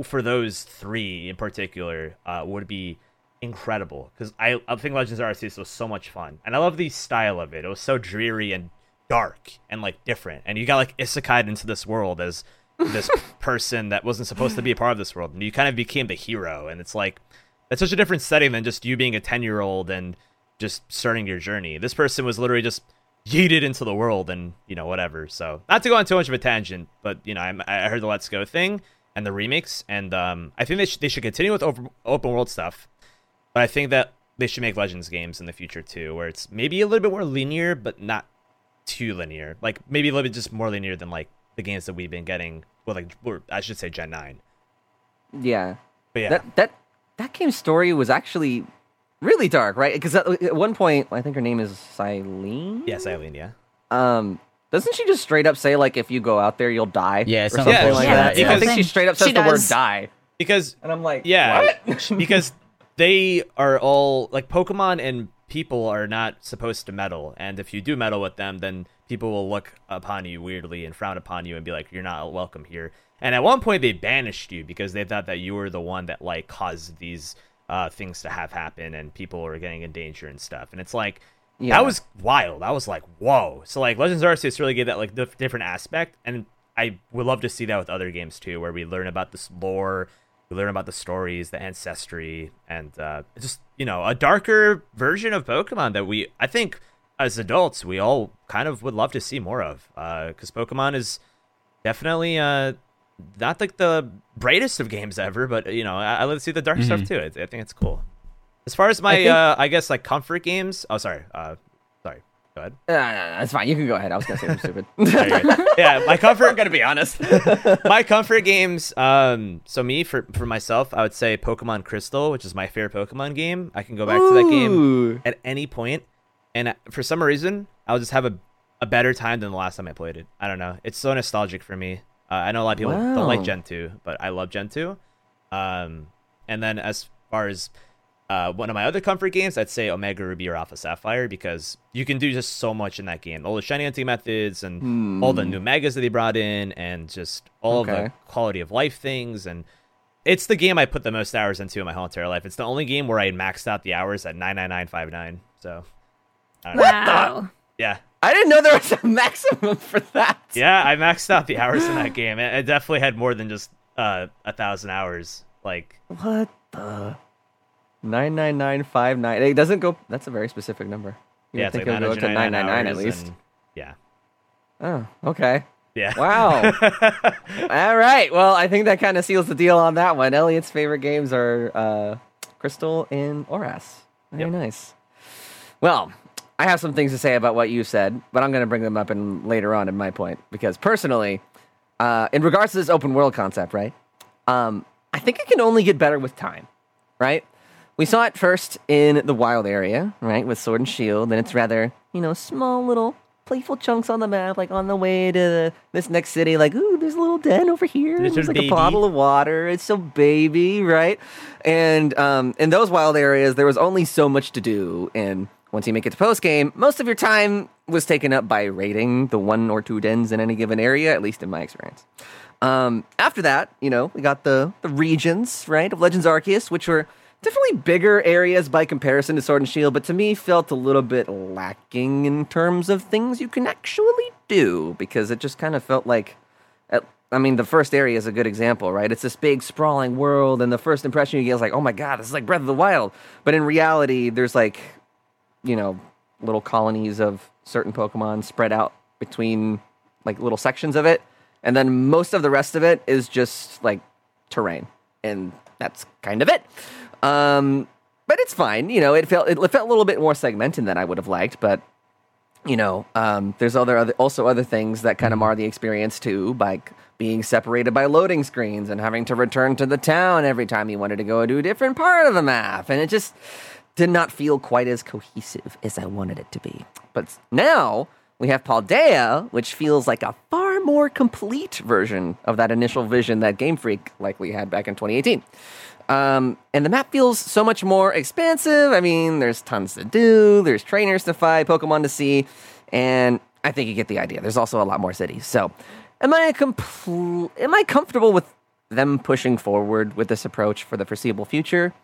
for those three in particular uh, would be incredible. Because I, I think Legends Arceus was so much fun. And I love the style of it. It was so dreary and dark and, like, different. And you got, like, isekai into this world as this person that wasn't supposed to be a part of this world. And you kind of became the hero and it's like that's such a different setting than just you being a 10 year old and just starting your journey. This person was literally just yeeted into the world and you know whatever. So not to go on too much of a tangent but you know I'm, i heard the let's go thing and the remix and um, i think they, sh- they should continue with open world stuff but i think that they should make legends games in the future too where it's maybe a little bit more linear but not too linear. Like maybe a little bit just more linear than like the games that we've been getting well like or i should say gen 9 Yeah. but yeah That that that game's story was actually really dark, right? Because at, at one point, I think her name is Cyllene. Yes, Cyllene. Yeah. Um, doesn't she just straight up say like if you go out there you'll die? Yeah, or something something like like that. that. Yeah, I think she straight up says the word die, Because and I'm like, yeah, what? because they are all like Pokemon and people are not supposed to meddle, and if you do meddle with them, then people will look upon you weirdly and frown upon you and be like, "You're not welcome here." And at one point, they banished you because they thought that you were the one that like caused these uh, things to have happen, and people were getting in danger and stuff. And it's like Yeah. that was wild. I was like, "Whoa!" So like Legends of Arceus really gave that like different aspect, and I would love to see that with other games too, where we learn about this lore learn about the stories, the ancestry, and uh, just you know a darker version of Pokemon that we I think as adults we all kind of would love to see more of because Pokemon is definitely uh, not like the brightest of games ever, but you know I, I love to see the dark stuff too. I, I think it's cool. As far as my think- uh, I guess like comfort games. Oh, sorry. Go ahead. Uh, that's fine. You can go ahead. I was gonna say I'm stupid. There you go. yeah, my comfort. I'm gonna be honest. my comfort games um so me for for myself i would say pokemon crystal which is my favorite pokemon game i can go back to that game at any point and uh, for some reason i'll just have a, a better time than the last time i played it i don't know it's so nostalgic for me uh, i know a lot of people don't like gen 2 but i love gen 2 um and then as far as uh, one of my other comfort games, I'd say Omega Ruby or Alpha Sapphire because you can do just so much in that game. All the shiny hunting methods and all the new megas that they brought in, and just all of Okay. the quality of life things. And it's the game I put the most hours into in my whole entire life. It's the only game where I maxed out the hours at 99959. So, I don't know. Wow. yeah. I didn't know there was a maximum for that. Yeah, I maxed out the hours in that game. It, it definitely had more than just uh, a thousand hours. Like, What the? Nine nine nine five nine. It doesn't go. That's a very specific number. You yeah, would it's like think it would go to nine 999 nine nine at least. and- yeah. Oh, okay. Yeah. Wow. All right. Well, I think that kind of seals the deal on that one. Elliot's favorite games are uh, Crystal and Oras. Very Yep. nice. Well, I have some things to say about what you said, but I'm going to bring them up in later on in my point because personally, uh, in regards to this open world concept, right? Um, I think it can only get better with time, right? We saw it first in the wild area, right, with Sword and Shield, and it's rather, you know, small little playful chunks on the map, like on the way to the, this next city, like, ooh, there's a little den over here. Little There's like baby. a bottle of water. It's so baby, right? And um, in those wild areas, there was only so much to do. And once you make it to post game, most of your time was taken up by raiding the one or two dens in any given area, at least in my experience. Um, after that, you know, we got the the regions, right, of Legends Arceus, which were definitely bigger areas by comparison to Sword and Shield, but to me felt a little bit lacking in terms of things you can actually do because it just kind of felt like I mean, the first area is a good example, right? It's this big, sprawling world, and the first impression you get is like, oh my god, this is like Breath of the Wild. But in reality, there's like, you know, little colonies of certain Pokemon spread out between like little sections of it. And then most of the rest of it is just like terrain. And that's kind of it. Um, but it's fine. You know, it felt it felt a little bit more segmented than I would have liked, but you know, um, there's other, other also other things that kind of mar the experience too, by being separated by loading screens and having to return to the town every time you wanted to go to a different part of the map, and it just did not feel quite as cohesive as I wanted it to be. But now we have Paldea, which feels like a far more complete version of that initial vision that Game Freak likely had back in 2018. Um, and the map feels so much more expansive. I mean, there's tons to do, there's trainers to fight, Pokemon to see, and I think you get the idea. There's also a lot more cities. So, am I compl- am I comfortable with them pushing forward with this approach for the foreseeable future?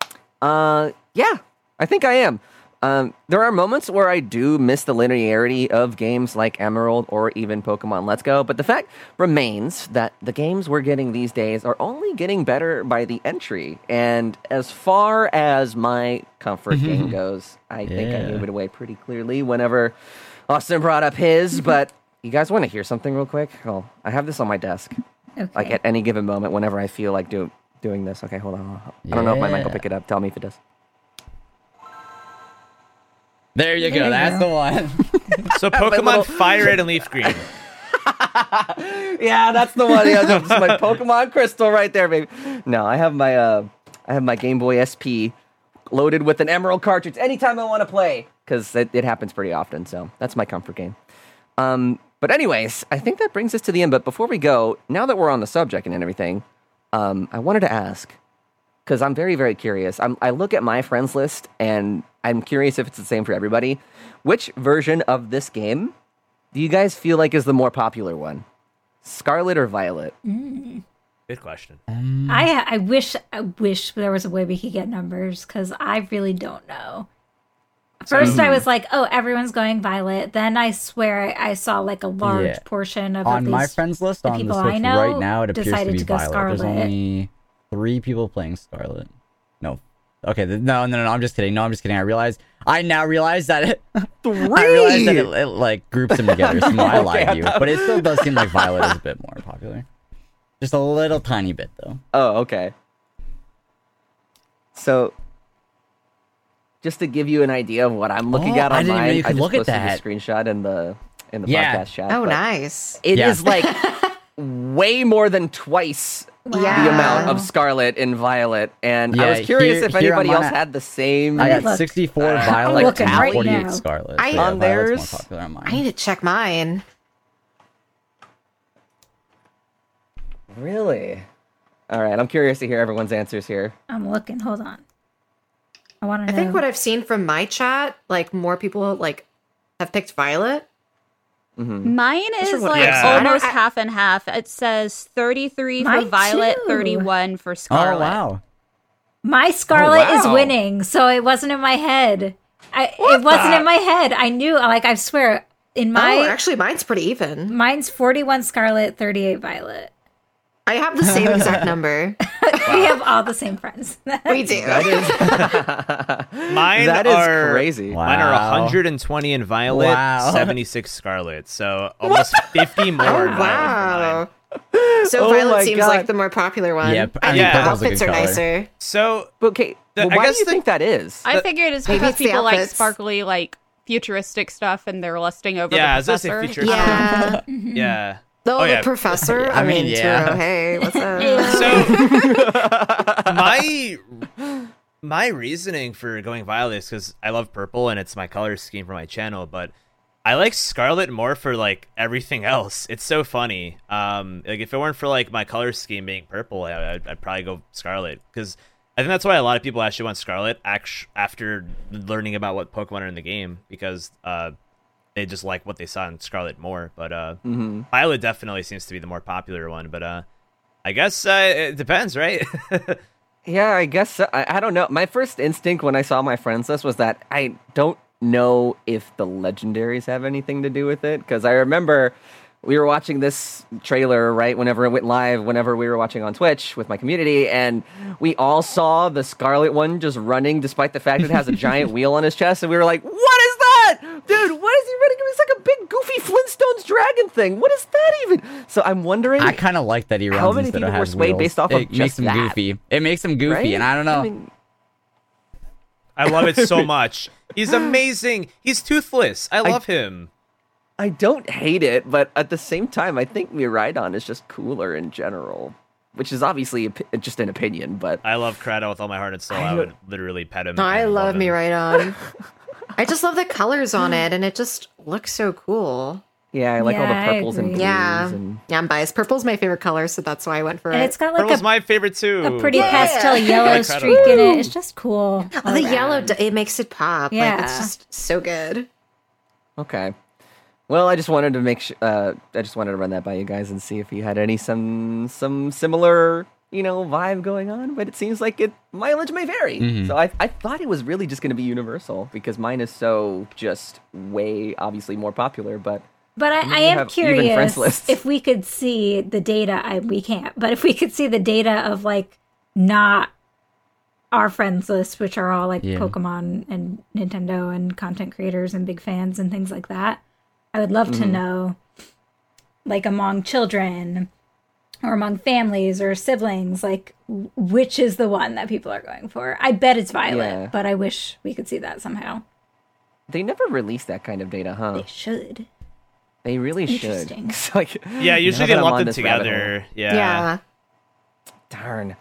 Uh, yeah, I think I am. Um, there are moments where I do miss the linearity of games like Emerald or even Pokemon Let's Go, but the fact remains that the games we're getting these days are only getting better by the entry. And as far as my comfort game goes, I think I gave it away pretty clearly whenever Austin brought up his. but you guys want to hear something real quick? Oh, I have this on my desk, Okay. like at any given moment, whenever I feel like do, doing this. Okay, hold on. I don't know if my mic will pick it up. Tell me if it does. There you There go. you That's go. the one. So Pokemon little- Fire Red and Leaf Green. Yeah, that's the one. Yeah, that's my Pokemon Crystal right there, baby. No, I have my uh, I have my Game Boy SP loaded with an Emerald cartridge anytime I want to play because it, it happens pretty often. So that's my comfort game. Um, but anyways, I think that brings us to the end. But before we go, now that we're on the subject and everything, um, I wanted to ask because I'm very, very curious. I'm, I look at my friends list and I'm curious if it's the same for everybody. Which version of this game do you guys feel like is the more popular one? Scarlet or Violet? Mm. Good question. Um, I I wish I wish there was a way we could get numbers because I really don't know. First, I was like, "Oh, everyone's going violet." Then I swear I saw like a large Yeah. portion of on at my friends list the on the people Switch I know right now, it appears to decided be to go Violet. There's Scarlet. only three people playing Scarlet. No, okay, th- no, no, no, no. I'm just kidding. No, I'm just kidding. I realize. I now realize that it. Three. I realize that it, it like groups them together. So no, I lied to you, but it still does seem like Violet is a bit more popular. Just a little tiny bit though. Oh, okay. So, just to give you an idea of what I'm looking Oh, at I on didn't even know you could I just look at posted that. a screenshot in the in the Yeah. podcast chat. Oh, nice. It Yeah. is like way more than twice Yeah. the amount of Scarlet and Violet, and I was curious here- if here anybody else mine- had the same. I got Look. 64 I'm Violet looking and right 48 now. Scarlet. I- So yeah, On theirs? more on mine. I need to check mine. Really? All right, I'm curious to hear everyone's answers here. I'm looking. Hold on. I want to I think what I've seen from my chat, like more people like have picked Violet. Mm-hmm. Mine is what- like Yeah. almost I half and half. It says 33 for Violet, too. 31 for Scarlet. oh wow. My oh, Scarlet is wow. winning, so it wasn't in my head. I, it wasn't in my head. I knew, like, I swear, in my oh, actually, mine's pretty even. mine's forty-one Scarlet, thirty-eight Violet. I have the same exact number. We have all the same friends. We do. That is, Mine that is are crazy. Wow. Mine are 120 in Violet, Wow. 76 Scarlet. So almost 50 more. Oh in Violet than wow. So Oh Violet seems God. like the more popular one. Yeah, I I mean, think the outfits are color. nicer. So But okay, The- well, I why guess do you the- think that is? I figured it's Maybe because it's people like sparkly, like futuristic stuff, and they're lusting over yeah, I the was gonna say professor. future. Yeah. Yeah. Though Oh, the yeah. professor, I I mean, mean, yeah. Turo, hey, what's up? So my my reasoning for going violet is because I love purple and it's my color scheme for my channel, but I like scarlet more for like everything else. It's so funny. Um, like if it weren't for like my color scheme being purple, I, I'd, I'd probably go scarlet because I think that's why a lot of people actually want scarlet act- after learning about what Pokemon are in the game because uh, they just like what they saw in scarlet more. But uh, violet definitely seems to be the more popular one. But uh, I guess uh, it depends, right? Yeah, I guess so. I, I don't know. My first instinct when I saw my friends list was that I don't know if the legendaries have anything to do with it because I remember we were watching this trailer right whenever it went live, whenever we were watching on Twitch with my community, and we all saw the Scarlet one just running, despite the fact it has a giant wheel on his chest, and we were like, "What that, dude? What is he running? It's like a big goofy Flintstones dragon thing. What is that even?" So I'm wondering. I kind of like that he runs How many instead people of were swayed based off of it makes him that? goofy. It makes him goofy, right? and I don't know. mean, I love it so much. He's amazing. He's toothless. I love him. I don't hate it, but at the same time, I think Miraidon is just cooler in general, which is obviously just an opinion. But I love Koraidon with all my heart and soul. I, would literally pet him. No, I and love him. me right on. I just love the colors on it, and it just looks so cool. yeah, I like all the purples and blues. Yeah, and yeah, I'm biased. Purple's my favorite color, so that's why I went for and it. it's got like Purple's a, my favorite too. a pretty Yeah. pastel yellow streak in it. It's just cool. oh, the around. yellow, it makes it pop. Like it's just so good. okay. Well, I just wanted to make sure. Uh, I just wanted to run that by you guys and see if you had any some some similar you know vibe going on. But it seems like it mileage may vary. Mhm. So I I thought it was really just going to be universal because mine is so just way obviously more popular. But But I, mean, I am have even friends curious if we could see the data. I, we can't, but if we could see the data of like not our friends list, which are all like Yeah. Pokemon and Nintendo and content creators and big fans and things like that, I would love Mm-hmm. to know, like among children or among families or siblings, like which is the one that people are going for. I bet it's Violet, Yeah. but I wish we could see that somehow. they never release that kind of data, huh? They should. They really should. Interesting. Like, Yeah, usually they that lump them this rabbit hole- together. Yeah. Yeah. Darn.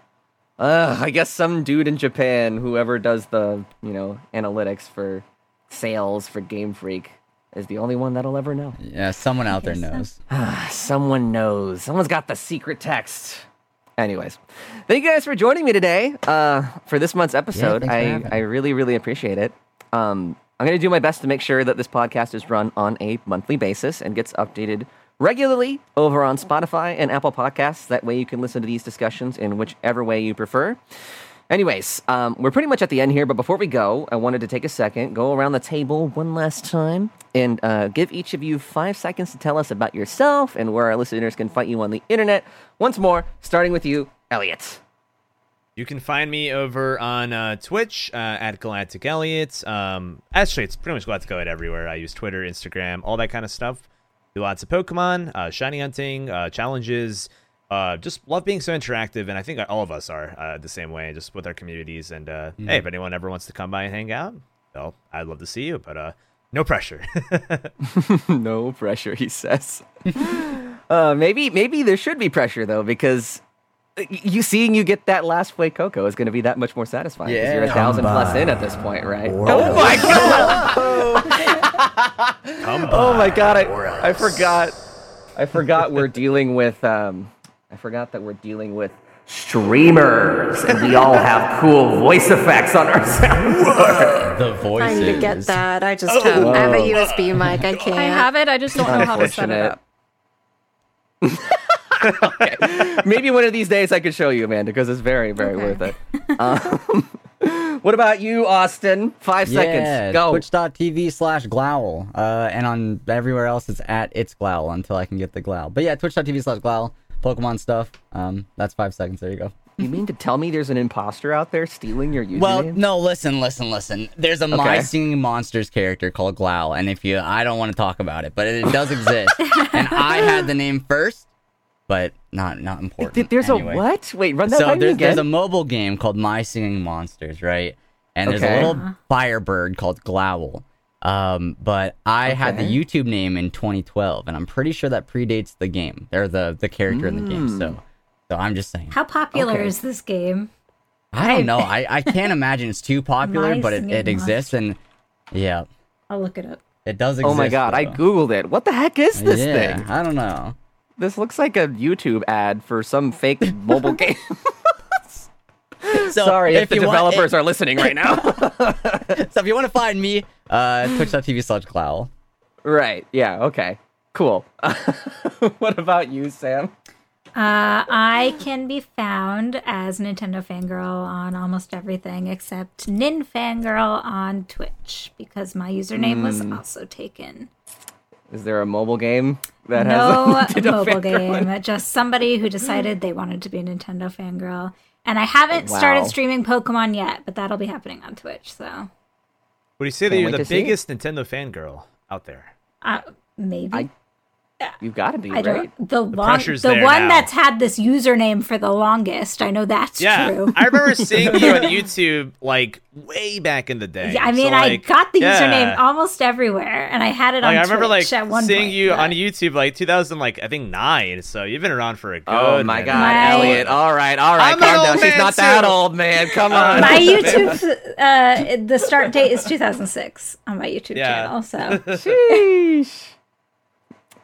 Uh, I guess some dude in Japan, whoever does the, you know, analytics for sales for Game Freak, is the only one that'll ever know. Yeah, someone out there knows. Someone knows. Someone's got the secret text. Anyways, thank you guys for joining me today uh, for this month's episode. for I, I really, really appreciate it. Um, I'm going to do my best to make sure that this podcast is run on a monthly basis and gets updated regularly over on Spotify and Apple Podcasts. That way you can listen to these discussions in whichever way you prefer. Anyways, um, we're pretty much at the end here, but before we go, I wanted to take a second, go around the table one last time, and uh, give each of you five seconds to tell us about yourself and where our listeners can find you on the internet. Once more, starting with you, Elliot. You can find me over on uh, Twitch uh, at Galactic Elliot. Um, actually, it's pretty much Galactic Elliot everywhere. I use Twitter, Instagram, all that kind of stuff. Do lots of Pokemon, uh, shiny hunting, uh, challenges. Uh, just love being so interactive, and I think all of us are uh, the same way, just with our communities. And uh, hey, if anyone ever wants to come by and hang out, well, I'd love to see you, but uh, no pressure. no pressure, he says. uh, maybe, maybe there should be pressure though, because you seeing you get that last way Coco is going to be that much more satisfying. 'cause you're a Yeah. thousand plus in at this point, right? Oh my god! come Oh my god! I, I forgot. I forgot we're dealing with. Um, I forgot that we're dealing with streamers, and we all have cool voice effects on our soundboard. The voices. I need to get that. I just have, I have a USB mic. I can't. I have it. I just don't know how to set it Unfortunate. up. Maybe one of these days I could show you, Amanda, because it's very, very Okay. worth it. Um, what about you, Austin? Five Yeah, seconds. Go. Twitch.tv slash Glowl. Uh, and on everywhere else, it's at it's Glowl until I can get the Glowl. But yeah, Twitch.tv slash Glowl. Pokemon stuff. Um, that's five seconds. There you go. You mean to tell me there's an imposter out there stealing your username? Well, no, listen, listen, listen. There's a My Singing Monsters character called Glowl, and if you, I don't want to talk about it, but it, does exist. and I had the name first, but not not important. Th- There's Anyway. a what? Wait, run that So by me there's, again. there's a mobile game called My Singing Monsters, right? And there's Okay. a little firebird called Glowl. Um, but I had the YouTube name in 2012, and I'm pretty sure that predates the game. They're the the character in the game. So, so I'm just saying. How popular Okay. is this game? I don't know. I, I can't imagine it's too popular, My but it, it exists, and yeah, I'll look it up. it does exist. oh my god, I googled it. What the heck is this yeah, thing? I don't know. This looks like a YouTube ad for some fake mobile game. So Sorry if, the you want- developers are listening right now. so if you want to find me, uh, twitch.tv slash Glowl. right. Yeah. Okay. Cool. what about you, Sam? Uh, I can be found as Nintendo Fangirl on almost everything except Nin Fangirl on Twitch because my username was Hmm. also taken. Is there a mobile game that no has a Nintendo mobile fangirl in game, just somebody who decided they wanted to be a Nintendo Fangirl. And I haven't started streaming Pokemon yet, but that'll be happening on Twitch. So Would you say that Can't you're the to see it. biggest Nintendo fangirl out there? uh, maybe. I- You've got to be I right. The long, pressure's the there one now. that's had this username for the longest. I know that's Yeah, true. I remember seeing you on YouTube like way back in the day. Yeah, I So, mean, I got the yeah. username almost everywhere, and I had it on I remember Twitch like at one seeing point, you but- on YouTube like 2000, like I think nine. So you've been around for a good. Oh my. God, My- Elliot! All right, all right, I'm calm down. She's man, not that old, man. Come on. My YouTube, uh, the start date is 2006 on my YouTube Yeah. channel. So Sheesh.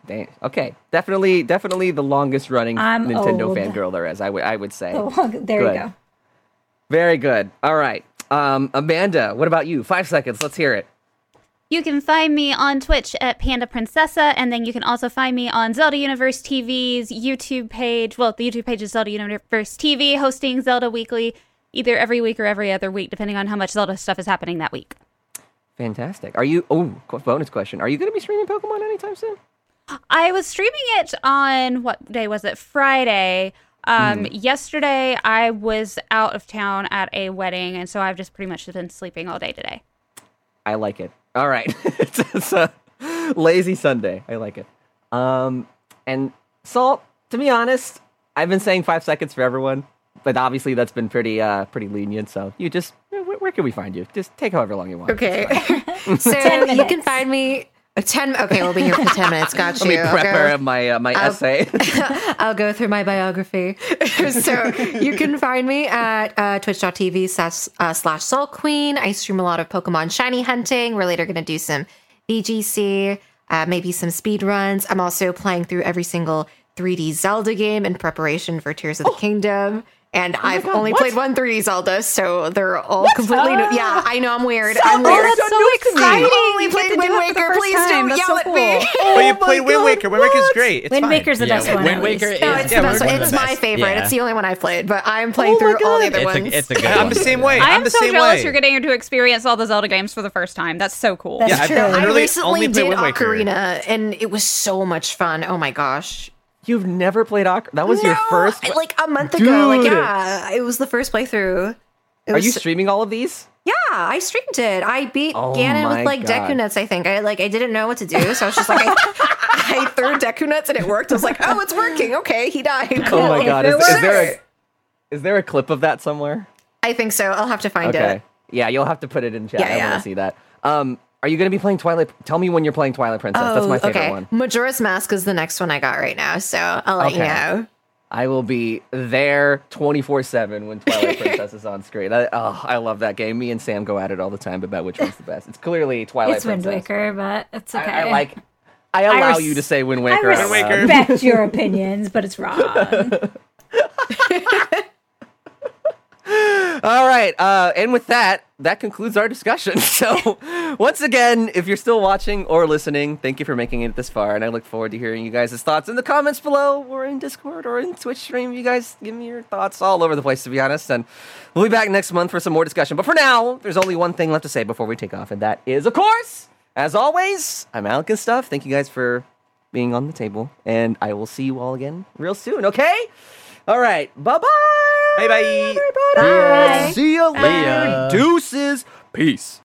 Dang. Okay, definitely, definitely the longest running I'm Nintendo old. fangirl there is. I would, I would say. the long, there Good. you go. Very good. All right, um, Amanda. What about you? Five seconds. Let's hear it. You can find me on Twitch at Panda Princessa, and then you can also find me on Zelda Universe TV's YouTube page. Well, the YouTube page is Zelda Universe TV, hosting Zelda Weekly either every week or every other week, depending on how much Zelda stuff is happening that week. Fantastic. Are you? Oh, bonus question. Are you going to be streaming Pokemon anytime soon? I was streaming it on what day was it? Friday. Um, Yesterday, I was out of town at a wedding, and so I've just pretty much been sleeping all day today. I like it. All right, it's, it's a lazy Sunday. I like it. Um, and Salt. To be honest, I've been saying five seconds for everyone, but obviously that's been pretty, uh, pretty lenient. So you just, where, where can we find you? Just take however long you want. Okay. so you can find me Ten. Okay, we'll be here for ten minutes. Got you. Let me. I'll prepare go- my uh, my essay. I'll go through my biography. so you can find me at uh, twitch.tv slash, uh, slash soul queen. I stream a lot of Pokemon shiny hunting. We're later going to do some VGC, uh, maybe some speed runs. I'm also playing through every single 3D Zelda game in preparation for Tears of the Kingdom. And oh I've God, only what? played one 3D Zelda, so they're all completely new. Ah! Yeah, I know I'm weird. Zelda? I'm weird. Oh, that's so exciting. I've only You played to do Wind it for the Waker. first Please time. don't That's yell so at cool. me. Oh, you oh my played Wind Waker. Wind Waker's what? great. It's Wind fine. Waker's the Yeah, best one. Wind Waker is- No, it's Yeah, the best one. Waker's It's my favorite. Yeah. It's the only one I've played, but I'm oh playing Oh my through all the other It's ones. a, it's a good I'm the same way. I I'm so jealous you're getting to experience all the Zelda games for the first time. That's so cool. That's Yeah, I've true. I recently did Ocarina, and it was so much fun. Oh my gosh. You've never played Ocarina? That was your first. I- like a month ago. Like yeah, it was the first playthrough. It Are was, you streaming all of these? yeah, I streamed it. I beat Oh Ganon with like God. Deku Nuts. I think I like I didn't know what to do, so I was just like I, I threw Deku Nuts and it worked. I was like, oh, it's working. Okay, he died. Cool. Oh my god! Is, is there a is there a clip of that somewhere? I think so. I'll have to find Okay. it. Yeah, you'll have to put it in chat. Yeah, I yeah. want to see that. Um, are you going to be playing Twilight? Tell me when you're playing Twilight Princess. That's my oh, favorite Oh, okay. one. Majora's Mask is the next one I got right now, so I'll let you know. I will be there 24 7 when Twilight Princess is on screen. I, oh, I love that game. Me and Sam go at it all the time about which one's the best. It's clearly Twilight Princess. It's Wind Princess. Waker, but it's okay. I, I like. I allow res- you to say Wind I Waker. out Wind loud. Waker. respect your opinions, but it's wrong. All right. Uh, and with that, that concludes our discussion. So, once again, if you're still watching or listening, thank you for making it this far. And I look forward to hearing you guys' thoughts in the comments below or in Discord or in Twitch stream. You guys give me your thoughts all over the place, to be honest. And we'll be back next month for some more discussion. But for now, there's only one thing left to say before we take off. And that is, of course, as always, I'm Alec and stuff. Thank you guys for being on the table. And I will see you all again real soon, okay? All right. Bye bye. Bye bye. Everybody. Bye. See you later. ya. Deuces. Peace.